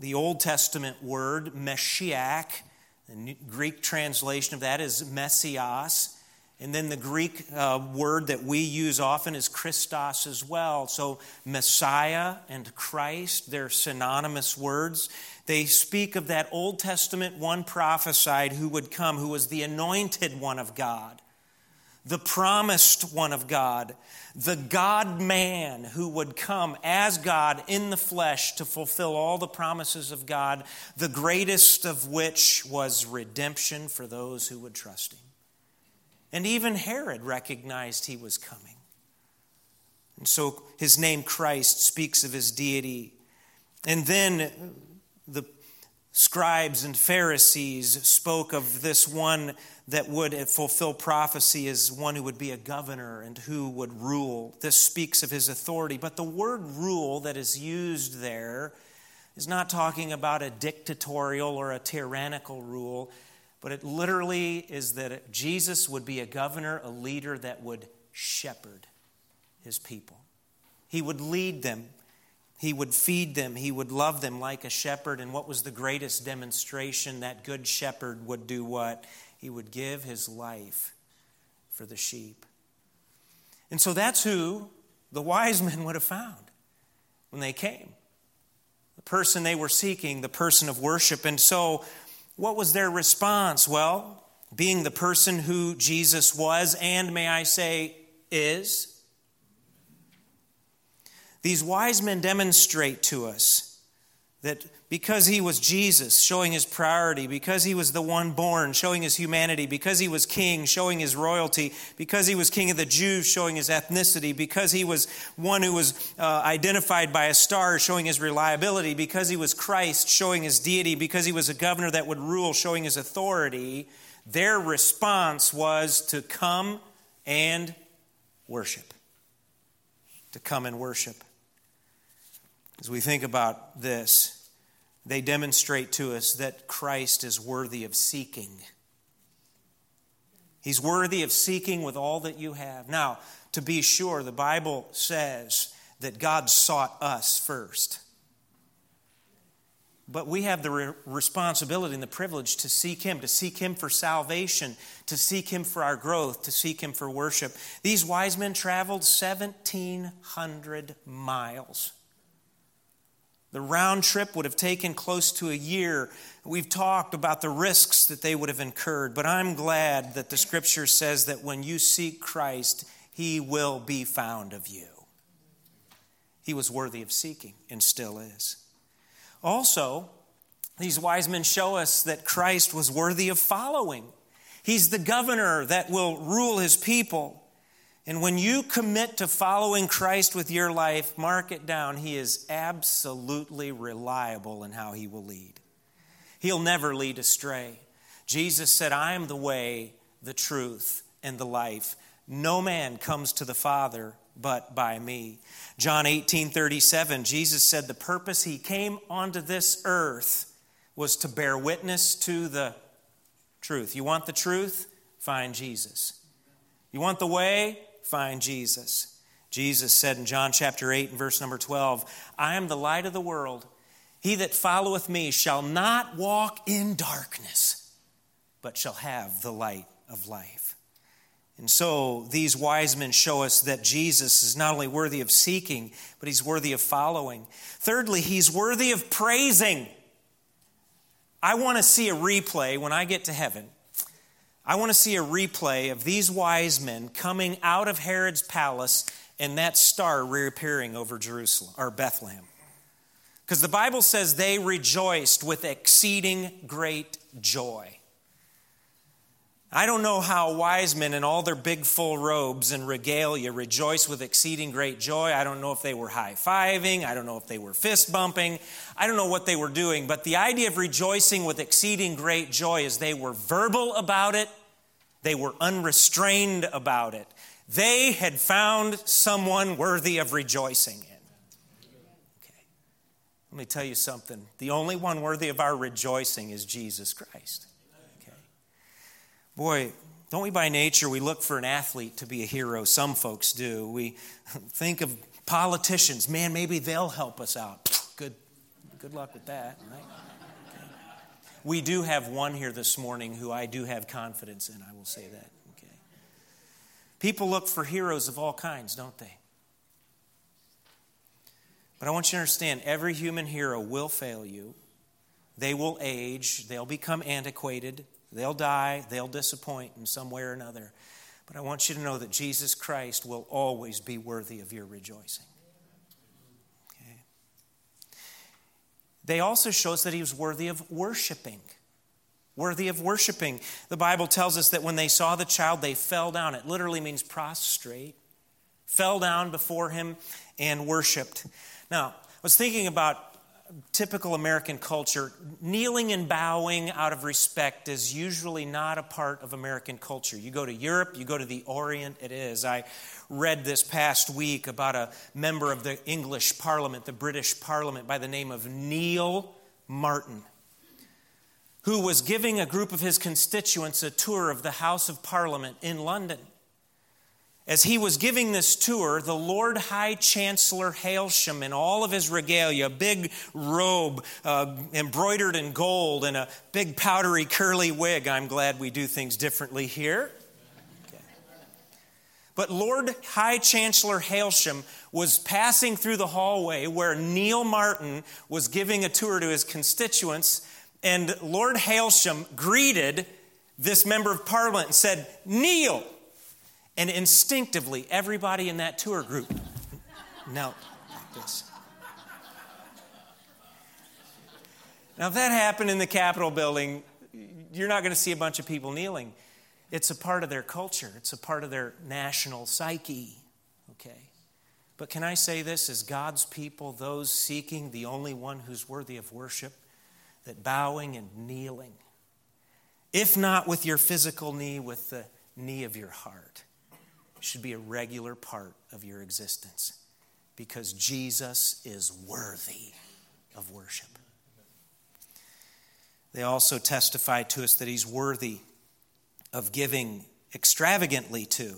Speaker 1: The Old Testament word, Meshiach, the Greek translation of that is Messias. And then the Greek uh, word that we use often is Christos as well. So Messiah and Christ, they're synonymous words. They speak of that Old Testament one prophesied who would come, who was the anointed one of God, the promised one of God, the God man who would come as God in the flesh to fulfill all the promises of God, the greatest of which was redemption for those who would trust him. And even Herod recognized he was coming. And so his name Christ speaks of his deity. And then the scribes and Pharisees spoke of this one that would fulfill prophecy as one who would be a governor and who would rule. This speaks of his authority. But the word rule that is used there is not talking about a dictatorial or a tyrannical rule, but it literally is that Jesus would be a governor, a leader that would shepherd his people. He would lead them he would feed them, he would love them like a shepherd. And what was the greatest demonstration? That good shepherd would do what? He would give his life for the sheep. And so that's who the wise men would have found when they came. The person they were seeking, the person of worship. And so, what was their response? Well, being the person who Jesus was, and may I say, is, these wise men demonstrate to us that because he was Jesus, showing his priority, because he was the one born, showing his humanity, because he was king, showing his royalty, because he was king of the Jews, showing his ethnicity, because he was one who was uh, identified by a star, showing his reliability, because he was Christ, showing his deity, because he was a governor that would rule, showing his authority, their response was to come and worship. To come and worship. As we think about this, they demonstrate to us that Christ is worthy of seeking. He's worthy of seeking with all that you have. Now, to be sure, the Bible says that God sought us first. But we have the re- responsibility and the privilege to seek Him, to seek Him for salvation, to seek Him for our growth, to seek Him for worship. These wise men traveled 1,700 miles the round trip would have taken close to a year. We've talked about the risks that they would have incurred, but I'm glad that the scripture says that when you seek Christ, he will be found of you. He was worthy of seeking and still is. Also, these wise men show us that Christ was worthy of following. He's the governor that will rule his people. And when you commit to following Christ with your life, mark it down. He is absolutely reliable in how he will lead. He'll never lead astray. Jesus said, I am the way, the truth, and the life. No man comes to the Father but by me. John 18 37, Jesus said, The purpose he came onto this earth was to bear witness to the truth. You want the truth? Find Jesus. You want the way? Find Jesus. Jesus said in John chapter 8 and verse number 12, I am the light of the world. He that followeth me shall not walk in darkness, but shall have the light of life. And so these wise men show us that Jesus is not only worthy of seeking, but he's worthy of following. Thirdly, he's worthy of praising. I want to see a replay when I get to heaven I want to see a replay of these wise men coming out of Herod's palace and that star reappearing over Jerusalem or Bethlehem. Because the Bible says they rejoiced with exceeding great joy. I don't know how wise men in all their big full robes and regalia rejoice with exceeding great joy. I don't know if they were high fiving. I don't know if they were fist bumping. I don't know what they were doing. But the idea of rejoicing with exceeding great joy is they were verbal about it, they were unrestrained about it. They had found someone worthy of rejoicing in. Okay. Let me tell you something. The only one worthy of our rejoicing is Jesus Christ. Boy, don't we by nature, we look for an athlete to be a hero. Some folks do. We think of politicians. Man, maybe they'll help us out. Good, good luck with that, right? Okay. We do have one here this morning who I do have confidence in, I will say that. Okay. People look for heroes of all kinds, don't they? But I want you to understand every human hero will fail you. They will age, they'll become antiquated, They'll die, they'll disappoint in some way or another. But I want you to know that Jesus Christ will always be worthy of your rejoicing. Okay. They also show us that he was worthy of worshiping. Worthy of worshiping. The Bible tells us that when they saw the child, they fell down. It literally means prostrate. Fell down before him and worshiped. Now, I was thinking about typical American culture, kneeling and bowing out of respect is usually not a part of American culture. You go to Europe, you go to the Orient, it is. I read this past week about a member of the English Parliament, the British Parliament, by the name of Neil Marten, who was giving a group of his constituents a tour of the House of Parliament in London. As he was giving this tour, the Lord High Chancellor Hailsham, in all of his regalia, a big robe uh, embroidered in gold, and a big powdery curly wig. I'm glad we do things differently here. Okay. But Lord High Chancellor Hailsham was passing through the hallway where Neil Marten was giving a tour to his constituents, and Lord Hailsham greeted this member of parliament and said, Neil, and instinctively, everybody in that tour group knelt like this. Now, if that happened in the Capitol building, you're not going to see a bunch of people kneeling. It's a part of their culture, it's a part of their national psyche. Okay? But can I say this as God's people, those seeking the only one who's worthy of worship, that bowing and kneeling, if not with your physical knee, with the knee of your heart, should be a regular part of your existence because Jesus is worthy of worship. They also testify to us that he's worthy of giving extravagantly to.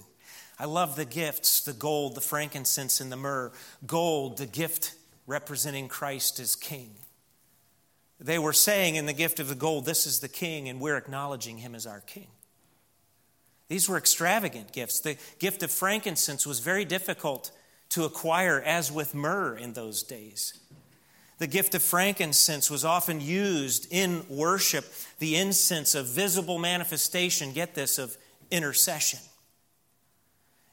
Speaker 1: I love the gifts the gold, the frankincense, and the myrrh. Gold, the gift representing Christ as King. They were saying in the gift of the gold, This is the King, and we're acknowledging him as our King. These were extravagant gifts. The gift of frankincense was very difficult to acquire, as with myrrh in those days. The gift of frankincense was often used in worship, the incense of visible manifestation, get this, of intercession.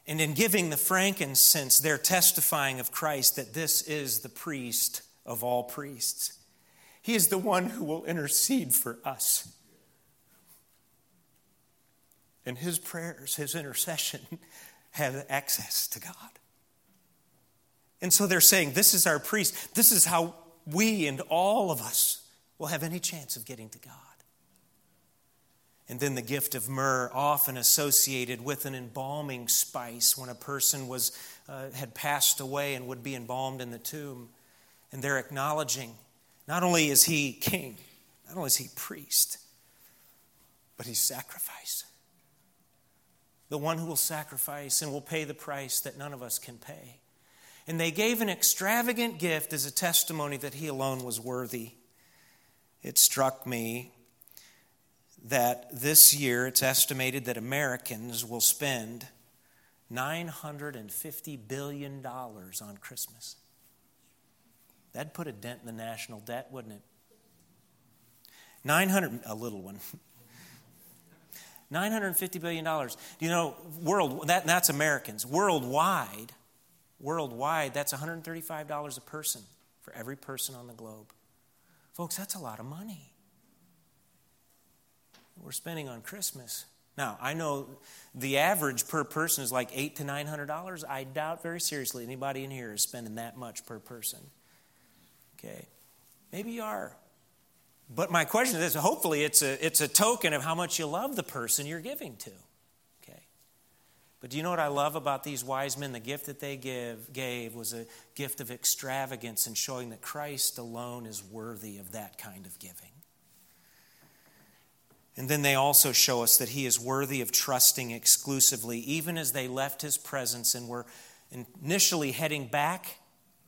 Speaker 1: And in giving the frankincense, they're testifying of Christ that this is the priest of all priests. He is the one who will intercede for us. And his prayers, his intercession, have access to God. And so they're saying, This is our priest. This is how we and all of us will have any chance of getting to God. And then the gift of myrrh, often associated with an embalming spice when a person was, uh, had passed away and would be embalmed in the tomb. And they're acknowledging not only is he king, not only is he priest, but he's sacrifice the one who will sacrifice and will pay the price that none of us can pay. And they gave an extravagant gift as a testimony that he alone was worthy. It struck me that this year it's estimated that Americans will spend $950 billion on Christmas. That'd put a dent in the national debt, wouldn't it? 900, a little one. $950 billion. You know, world, that, that's Americans. Worldwide, worldwide, that's $135 a person for every person on the globe. Folks, that's a lot of money. We're spending on Christmas. Now, I know the average per person is like eight to nine hundred dollars. I doubt very seriously anybody in here is spending that much per person. Okay. Maybe you are. But my question is hopefully it's a it's a token of how much you love the person you're giving to. Okay. But do you know what I love about these wise men? The gift that they give gave was a gift of extravagance and showing that Christ alone is worthy of that kind of giving. And then they also show us that he is worthy of trusting exclusively, even as they left his presence and were initially heading back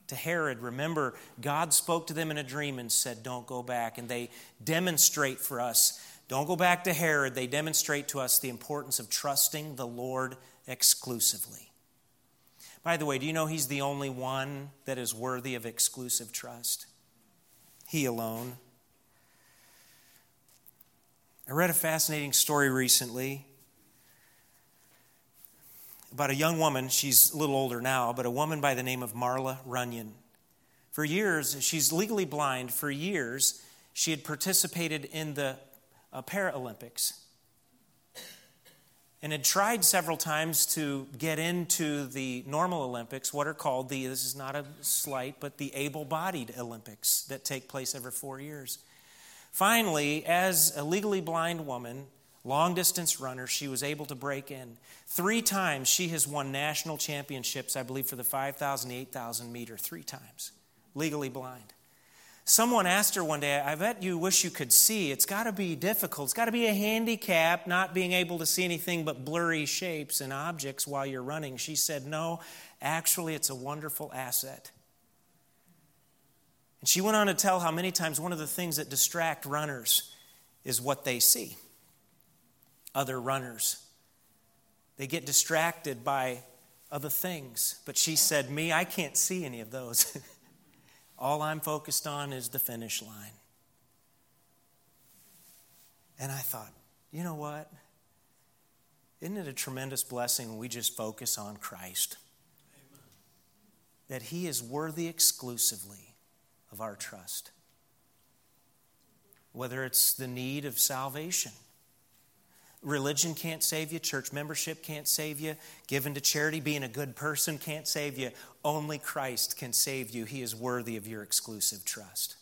Speaker 1: to Herod. Remember, God spoke to them in a dream and said, Don't go back. And they demonstrate for us, don't go back to Herod. They demonstrate to us the importance of trusting the Lord exclusively. By the way, do you know he's the only one that is worthy of exclusive trust? He alone. I read a fascinating story recently about a young woman. She's a little older now, but a woman by the name of Marla Runyon. For years, she's legally blind. For years, she had participated in the uh, Paralympics and had tried several times to get into the normal Olympics, what are called the, this is not a slight, but the able bodied Olympics that take place every four years. Finally, as a legally blind woman, long distance runner, she was able to break in. Three times she has won national championships, I believe, for the 5,000, 8,000 meter, three times, legally blind. Someone asked her one day, I bet you wish you could see. It's got to be difficult. It's got to be a handicap, not being able to see anything but blurry shapes and objects while you're running. She said, No, actually, it's a wonderful asset. And she went on to tell how many times one of the things that distract runners is what they see. Other runners. They get distracted by other things. But she said, Me, I can't see any of those. All I'm focused on is the finish line. And I thought, you know what? Isn't it a tremendous blessing when we just focus on Christ? Amen. That He is worthy exclusively of our trust. Whether it's the need of salvation, religion can't save you, church membership can't save you, giving to charity, being a good person can't save you. Only Christ can save you. He is worthy of your exclusive trust.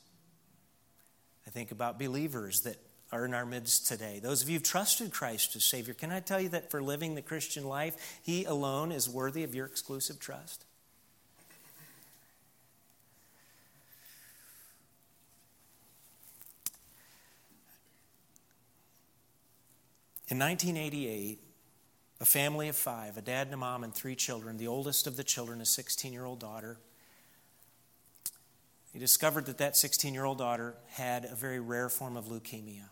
Speaker 1: I think about believers that are in our midst today. Those of you who've trusted Christ as Savior, can I tell you that for living the Christian life, He alone is worthy of your exclusive trust? In 1988, a family of five, a dad and a mom and three children, the oldest of the children, a 16 year old daughter, he discovered that that 16 year old daughter had a very rare form of leukemia.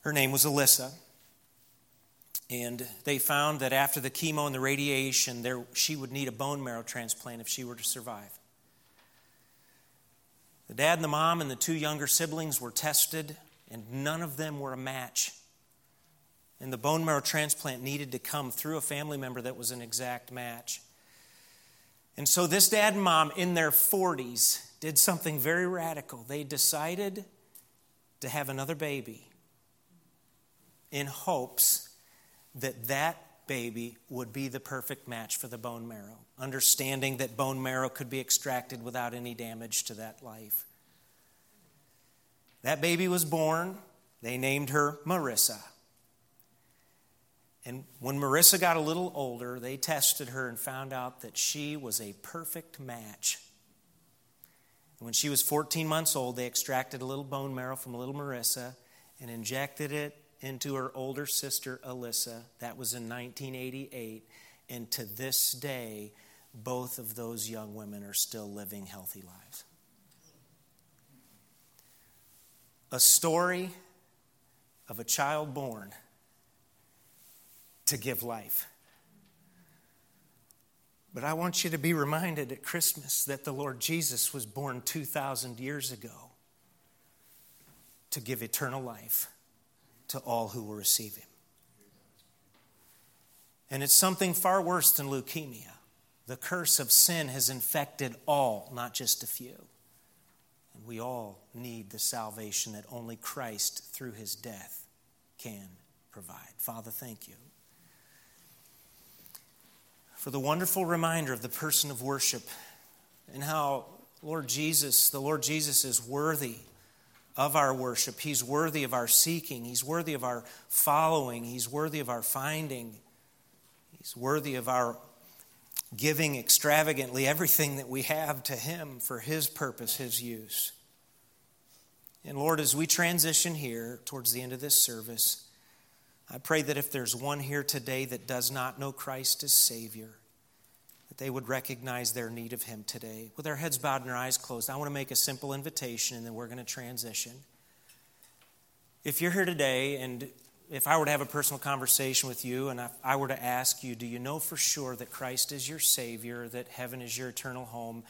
Speaker 1: Her name was Alyssa. And they found that after the chemo and the radiation, there, she would need a bone marrow transplant if she were to survive. The dad and the mom and the two younger siblings were tested and none of them were a match. And the bone marrow transplant needed to come through a family member that was an exact match. And so this dad and mom in their 40s did something very radical. They decided to have another baby in hopes that that baby would be the perfect match for the bone marrow, understanding that bone marrow could be extracted without any damage to that life. That baby was born. They named her Marissa. And when Marissa got a little older, they tested her and found out that she was a perfect match. When she was 14 months old, they extracted a little bone marrow from little Marissa and injected it into her older sister, Alyssa. That was in 1988. And to this day, both of those young women are still living healthy lives. A story of a child born to give life. But I want you to be reminded at Christmas that the Lord Jesus was born 2,000 years ago to give eternal life to all who will receive Him. And it's something far worse than leukemia. The curse of sin has infected all, not just a few. We all need the salvation that only Christ, through his death, can provide. Father, thank you for the wonderful reminder of the person of worship and how Lord Jesus, the Lord Jesus is worthy of our worship. He's worthy of our seeking. He's worthy of our following. He's worthy of our finding. He's worthy of our giving extravagantly everything that we have to Him for His purpose, His use. And Lord, as we transition here towards the end of this service, I pray that if there's one here today that does not know Christ as Savior, that they would recognize their need of Him today. With our heads bowed and our eyes closed, I want to make a simple invitation and then we're going to transition. If you're here today and if I were to have a personal conversation with you and I were to ask you, do you know for sure that Christ is your Savior, that heaven is your eternal home?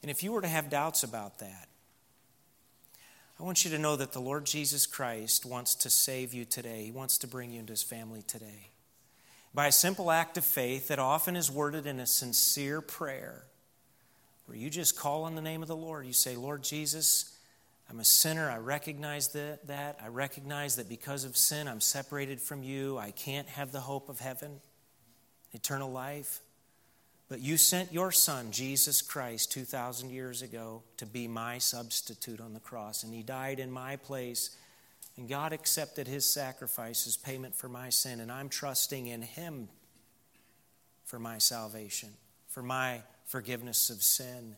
Speaker 1: And if you were to have doubts about that, I want you to know that the Lord Jesus Christ wants to save you today. He wants to bring you into his family today. By a simple act of faith that often is worded in a sincere prayer, where you just call on the name of the Lord. You say, Lord Jesus, I'm a sinner. I recognize that. I recognize that because of sin, I'm separated from you. I can't have the hope of heaven, eternal life. But you sent your son, Jesus Christ, 2,000 years ago to be my substitute on the cross. And he died in my place. And God accepted his sacrifice as payment for my sin. And I'm trusting in him for my salvation, for my forgiveness of sin,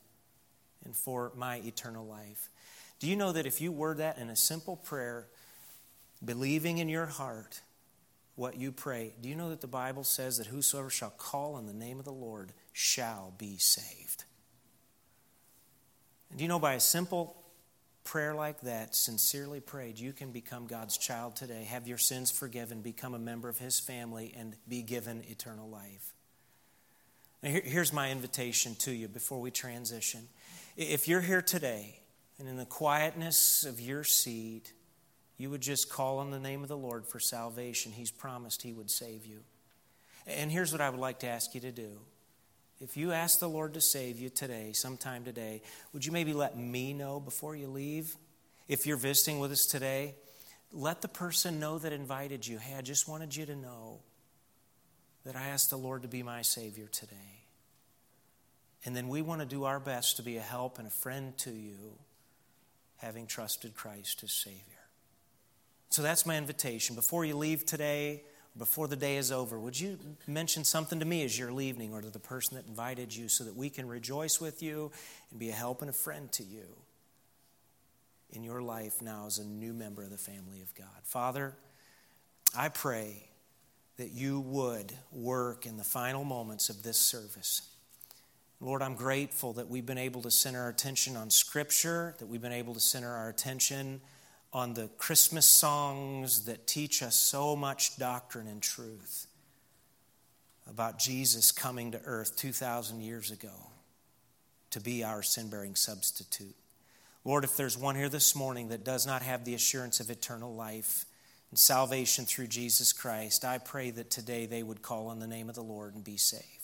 Speaker 1: and for my eternal life. Do you know that if you word that in a simple prayer, believing in your heart, what you pray. Do you know that the Bible says that whosoever shall call on the name of the Lord shall be saved? And do you know by a simple prayer like that, sincerely prayed, you can become God's child today, have your sins forgiven, become a member of His family, and be given eternal life? Now, here's my invitation to you before we transition. If you're here today and in the quietness of your seat, you would just call on the name of the Lord for salvation, He's promised He would save you. And here's what I would like to ask you to do. If you ask the Lord to save you today, sometime today, would you maybe let me know before you leave? If you're visiting with us today, let the person know that invited you. Hey, I just wanted you to know that I asked the Lord to be my Savior today. And then we want to do our best to be a help and a friend to you, having trusted Christ as Savior. So that's my invitation. Before you leave today, before the day is over, would you mention something to me as you're leaving or to the person that invited you so that we can rejoice with you and be a help and a friend to you in your life now as a new member of the family of God? Father, I pray that you would work in the final moments of this service. Lord, I'm grateful that we've been able to center our attention on Scripture, that we've been able to center our attention on the Christmas songs that teach us so much doctrine and truth about Jesus coming to earth 2,000 years ago to be our sin bearing substitute. Lord, if there's one here this morning that does not have the assurance of eternal life and salvation through Jesus Christ, I pray that today they would call on the name of the Lord and be saved.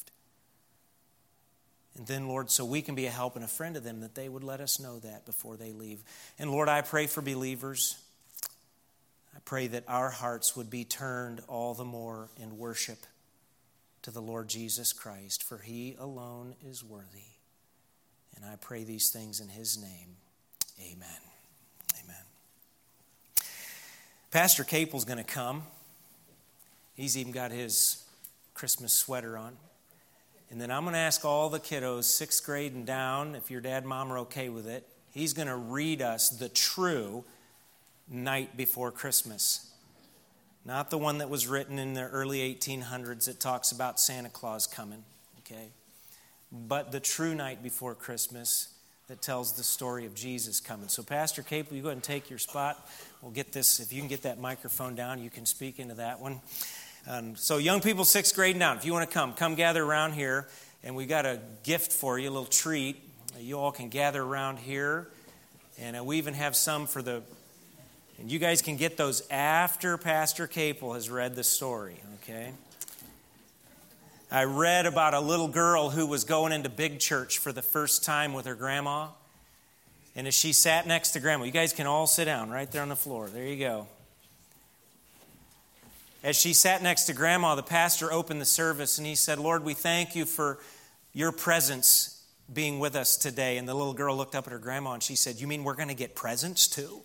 Speaker 1: And then, Lord, so we can be a help and a friend to them, that they would let us know that before they leave. And Lord, I pray for believers. I pray that our hearts would be turned all the more in worship to the Lord Jesus Christ, for he alone is worthy. And I pray these things in his name. Amen. Amen. Pastor Capel's going to come. He's even got his Christmas sweater on. And then I'm going to ask all the kiddos, sixth grade and down, if your dad mom are okay with it, he's going to read us the true night before Christmas. Not the one that was written in the early 1800s that talks about Santa Claus coming, okay? But the true night before Christmas that tells the story of Jesus coming. So, Pastor Cape, will you go ahead and take your spot? We'll get this, if you can get that microphone down, you can speak into that one. Um, so, young people, sixth grade down, if you want to come, come gather around here. And we got a gift for you, a little treat. You all can gather around here. And uh, we even have some for the. And you guys can get those after Pastor Capel has read the story, okay? I read about a little girl who was going into big church for the first time with her grandma. And as she sat next to grandma, you guys can all sit down right there on the floor. There you go. As she sat next to grandma, the pastor opened the service and he said, Lord, we thank you for your presence being with us today. And the little girl looked up at her grandma and she said, You mean we're going to get presents too?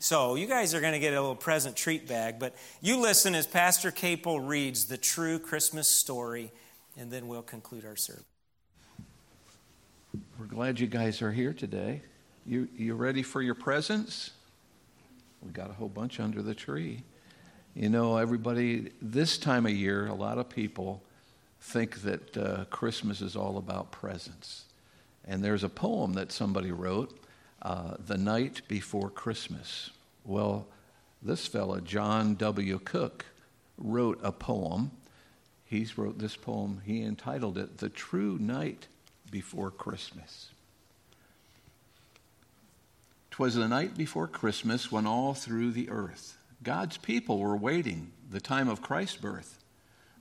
Speaker 1: So you guys are going to get a little present treat bag, but you listen as Pastor Capel reads the true Christmas story, and then we'll conclude our service.
Speaker 12: We're glad you guys are here today. You, you ready for your presents? We got a whole bunch under the tree. You know, everybody, this time of year, a lot of people think that uh, Christmas is all about presents. And there's a poem that somebody wrote uh, the night before Christmas. Well, this fella, John W. Cook, wrote a poem. He wrote this poem, he entitled it The True Night Before Christmas. Twas the night before Christmas when all through the earth God's people were waiting the time of Christ's birth.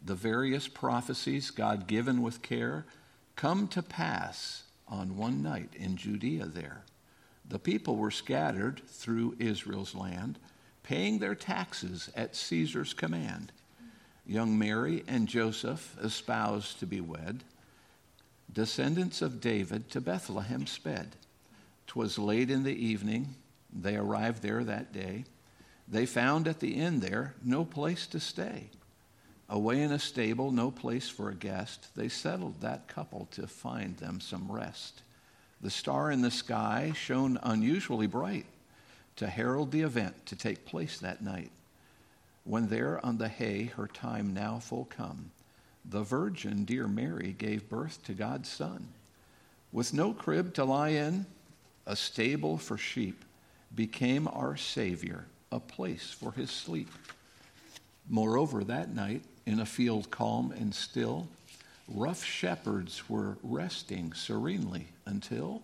Speaker 12: The various prophecies God given with care come to pass on one night in Judea there. The people were scattered through Israel's land, paying their taxes at Caesar's command. Young Mary and Joseph espoused to be wed. Descendants of David to Bethlehem sped. 'Twas late in the evening, they arrived there that day. They found at the inn there no place to stay. Away in a stable, no place for a guest, they settled that couple to find them some rest. The star in the sky shone unusually bright to herald the event to take place that night. When there on the hay, her time now full come, the virgin, dear Mary, gave birth to God's Son. With no crib to lie in, a stable for sheep became our Savior, a place for his sleep. Moreover, that night, in a field calm and still, rough shepherds were resting serenely until,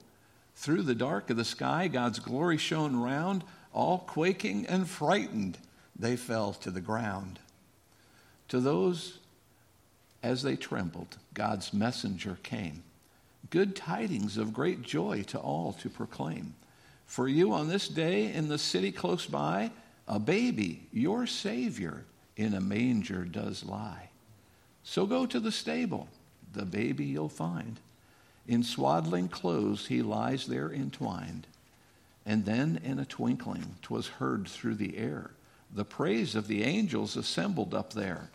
Speaker 12: through the dark of the sky, God's glory shone round. All quaking and frightened, they fell to the ground. To those, as they trembled, God's messenger came. Good tidings of great joy to all to proclaim. For you on this day in the city close by, a baby, your Savior, in a manger does lie. So go to the stable, the baby you'll find. In swaddling clothes he lies there entwined. And then in a twinkling 'twas heard through the air the praise of the angels assembled up there.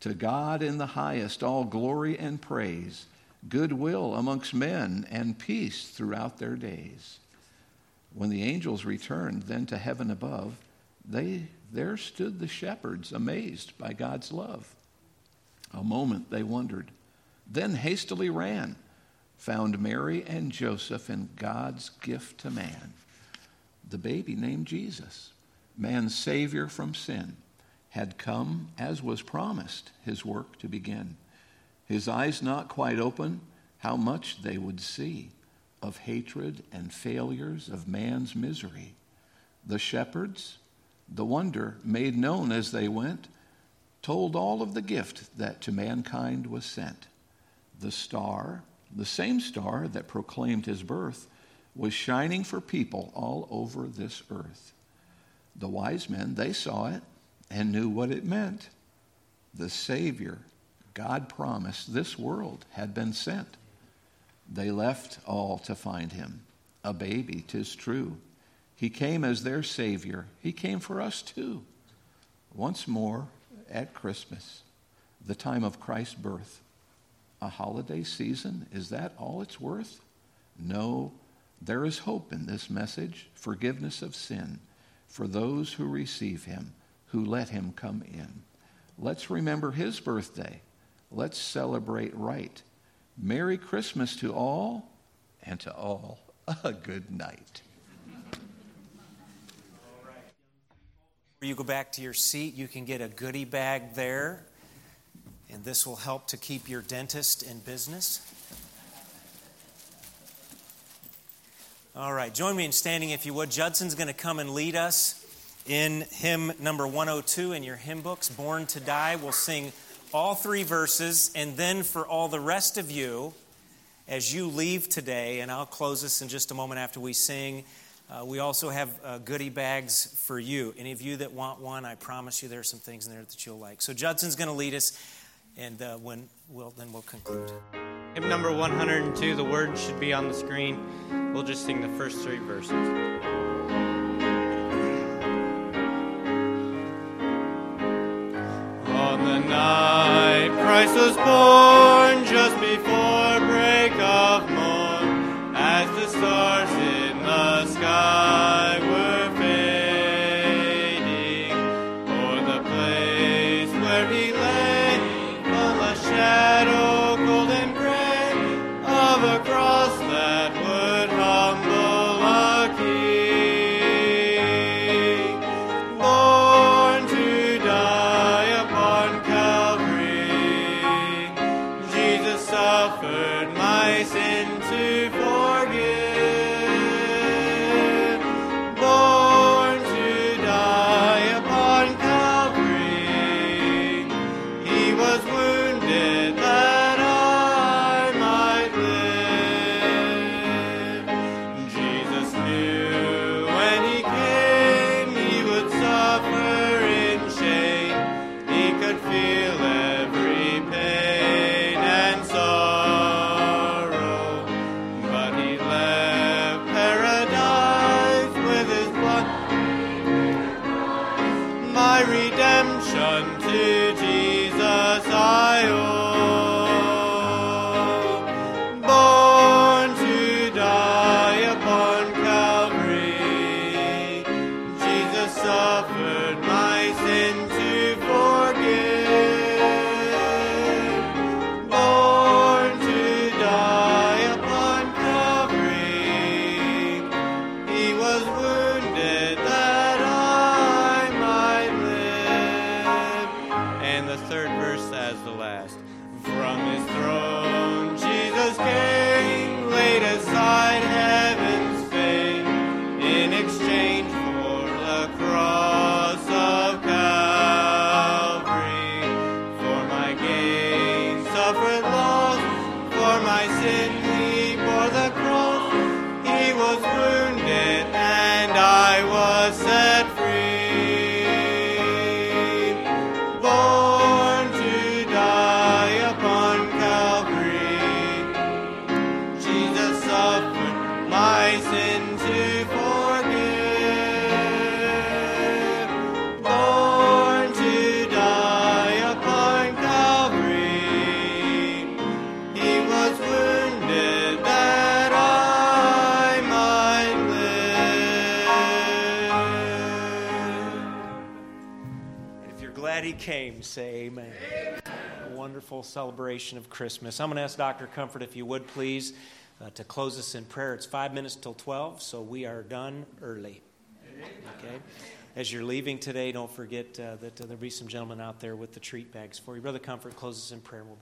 Speaker 12: To God in the highest all glory and praise, goodwill amongst men, and peace throughout their days. When the angels returned then to heaven above, they there stood the shepherds amazed by God's love. A moment they wondered, then hastily ran, found Mary and Joseph and God's gift to man, the baby named Jesus, man's Savior from sin, had come as was promised his work to begin. His eyes not quite open, how much they would see of hatred and failures of man's misery. The shepherds, the wonder made known as they went, told all of the gift that to mankind was sent. The star, the same star that proclaimed his birth, was shining for people all over this earth. The wise men, they saw it and knew what it meant. The Savior, God promised this world, had been sent. They left all to find him. A baby, tis true. He came as their Savior. He came for us too. Once more, at Christmas, the time of Christ's birth. A holiday season, is that all it's worth? No, there is hope in this message forgiveness of sin for those who receive him, who let him come in. Let's remember his birthday. Let's celebrate right. Merry Christmas to all, and to all a good night.
Speaker 1: you go back to your seat, you can get a goodie bag there, and this will help to keep your dentist in business. All right, join me in standing if you would. Judson's going to come and lead us in hymn number 102 in your hymn books, Born to Die. We'll sing all three verses, and then for all the rest of you, as you leave today, and I'll close this in just a moment after we sing. Uh, we also have uh, goodie bags for you. Any of you that want one, I promise you there are some things in there that you'll like. So Judson's going to lead us, and uh, when we'll, then we'll conclude.
Speaker 2: Hymn number 102, the words should be on the screen. We'll just sing the first three verses. On the night Christ was born, just before
Speaker 1: Christmas. I'm going to ask Dr. Comfort, if you would please, uh, to close us in prayer. It's five minutes till 12, so we are done early. Okay? As you're leaving today, don't forget uh, that uh, there'll be some gentlemen out there with the treat bags for you. Brother Comfort, close us in prayer. We'll be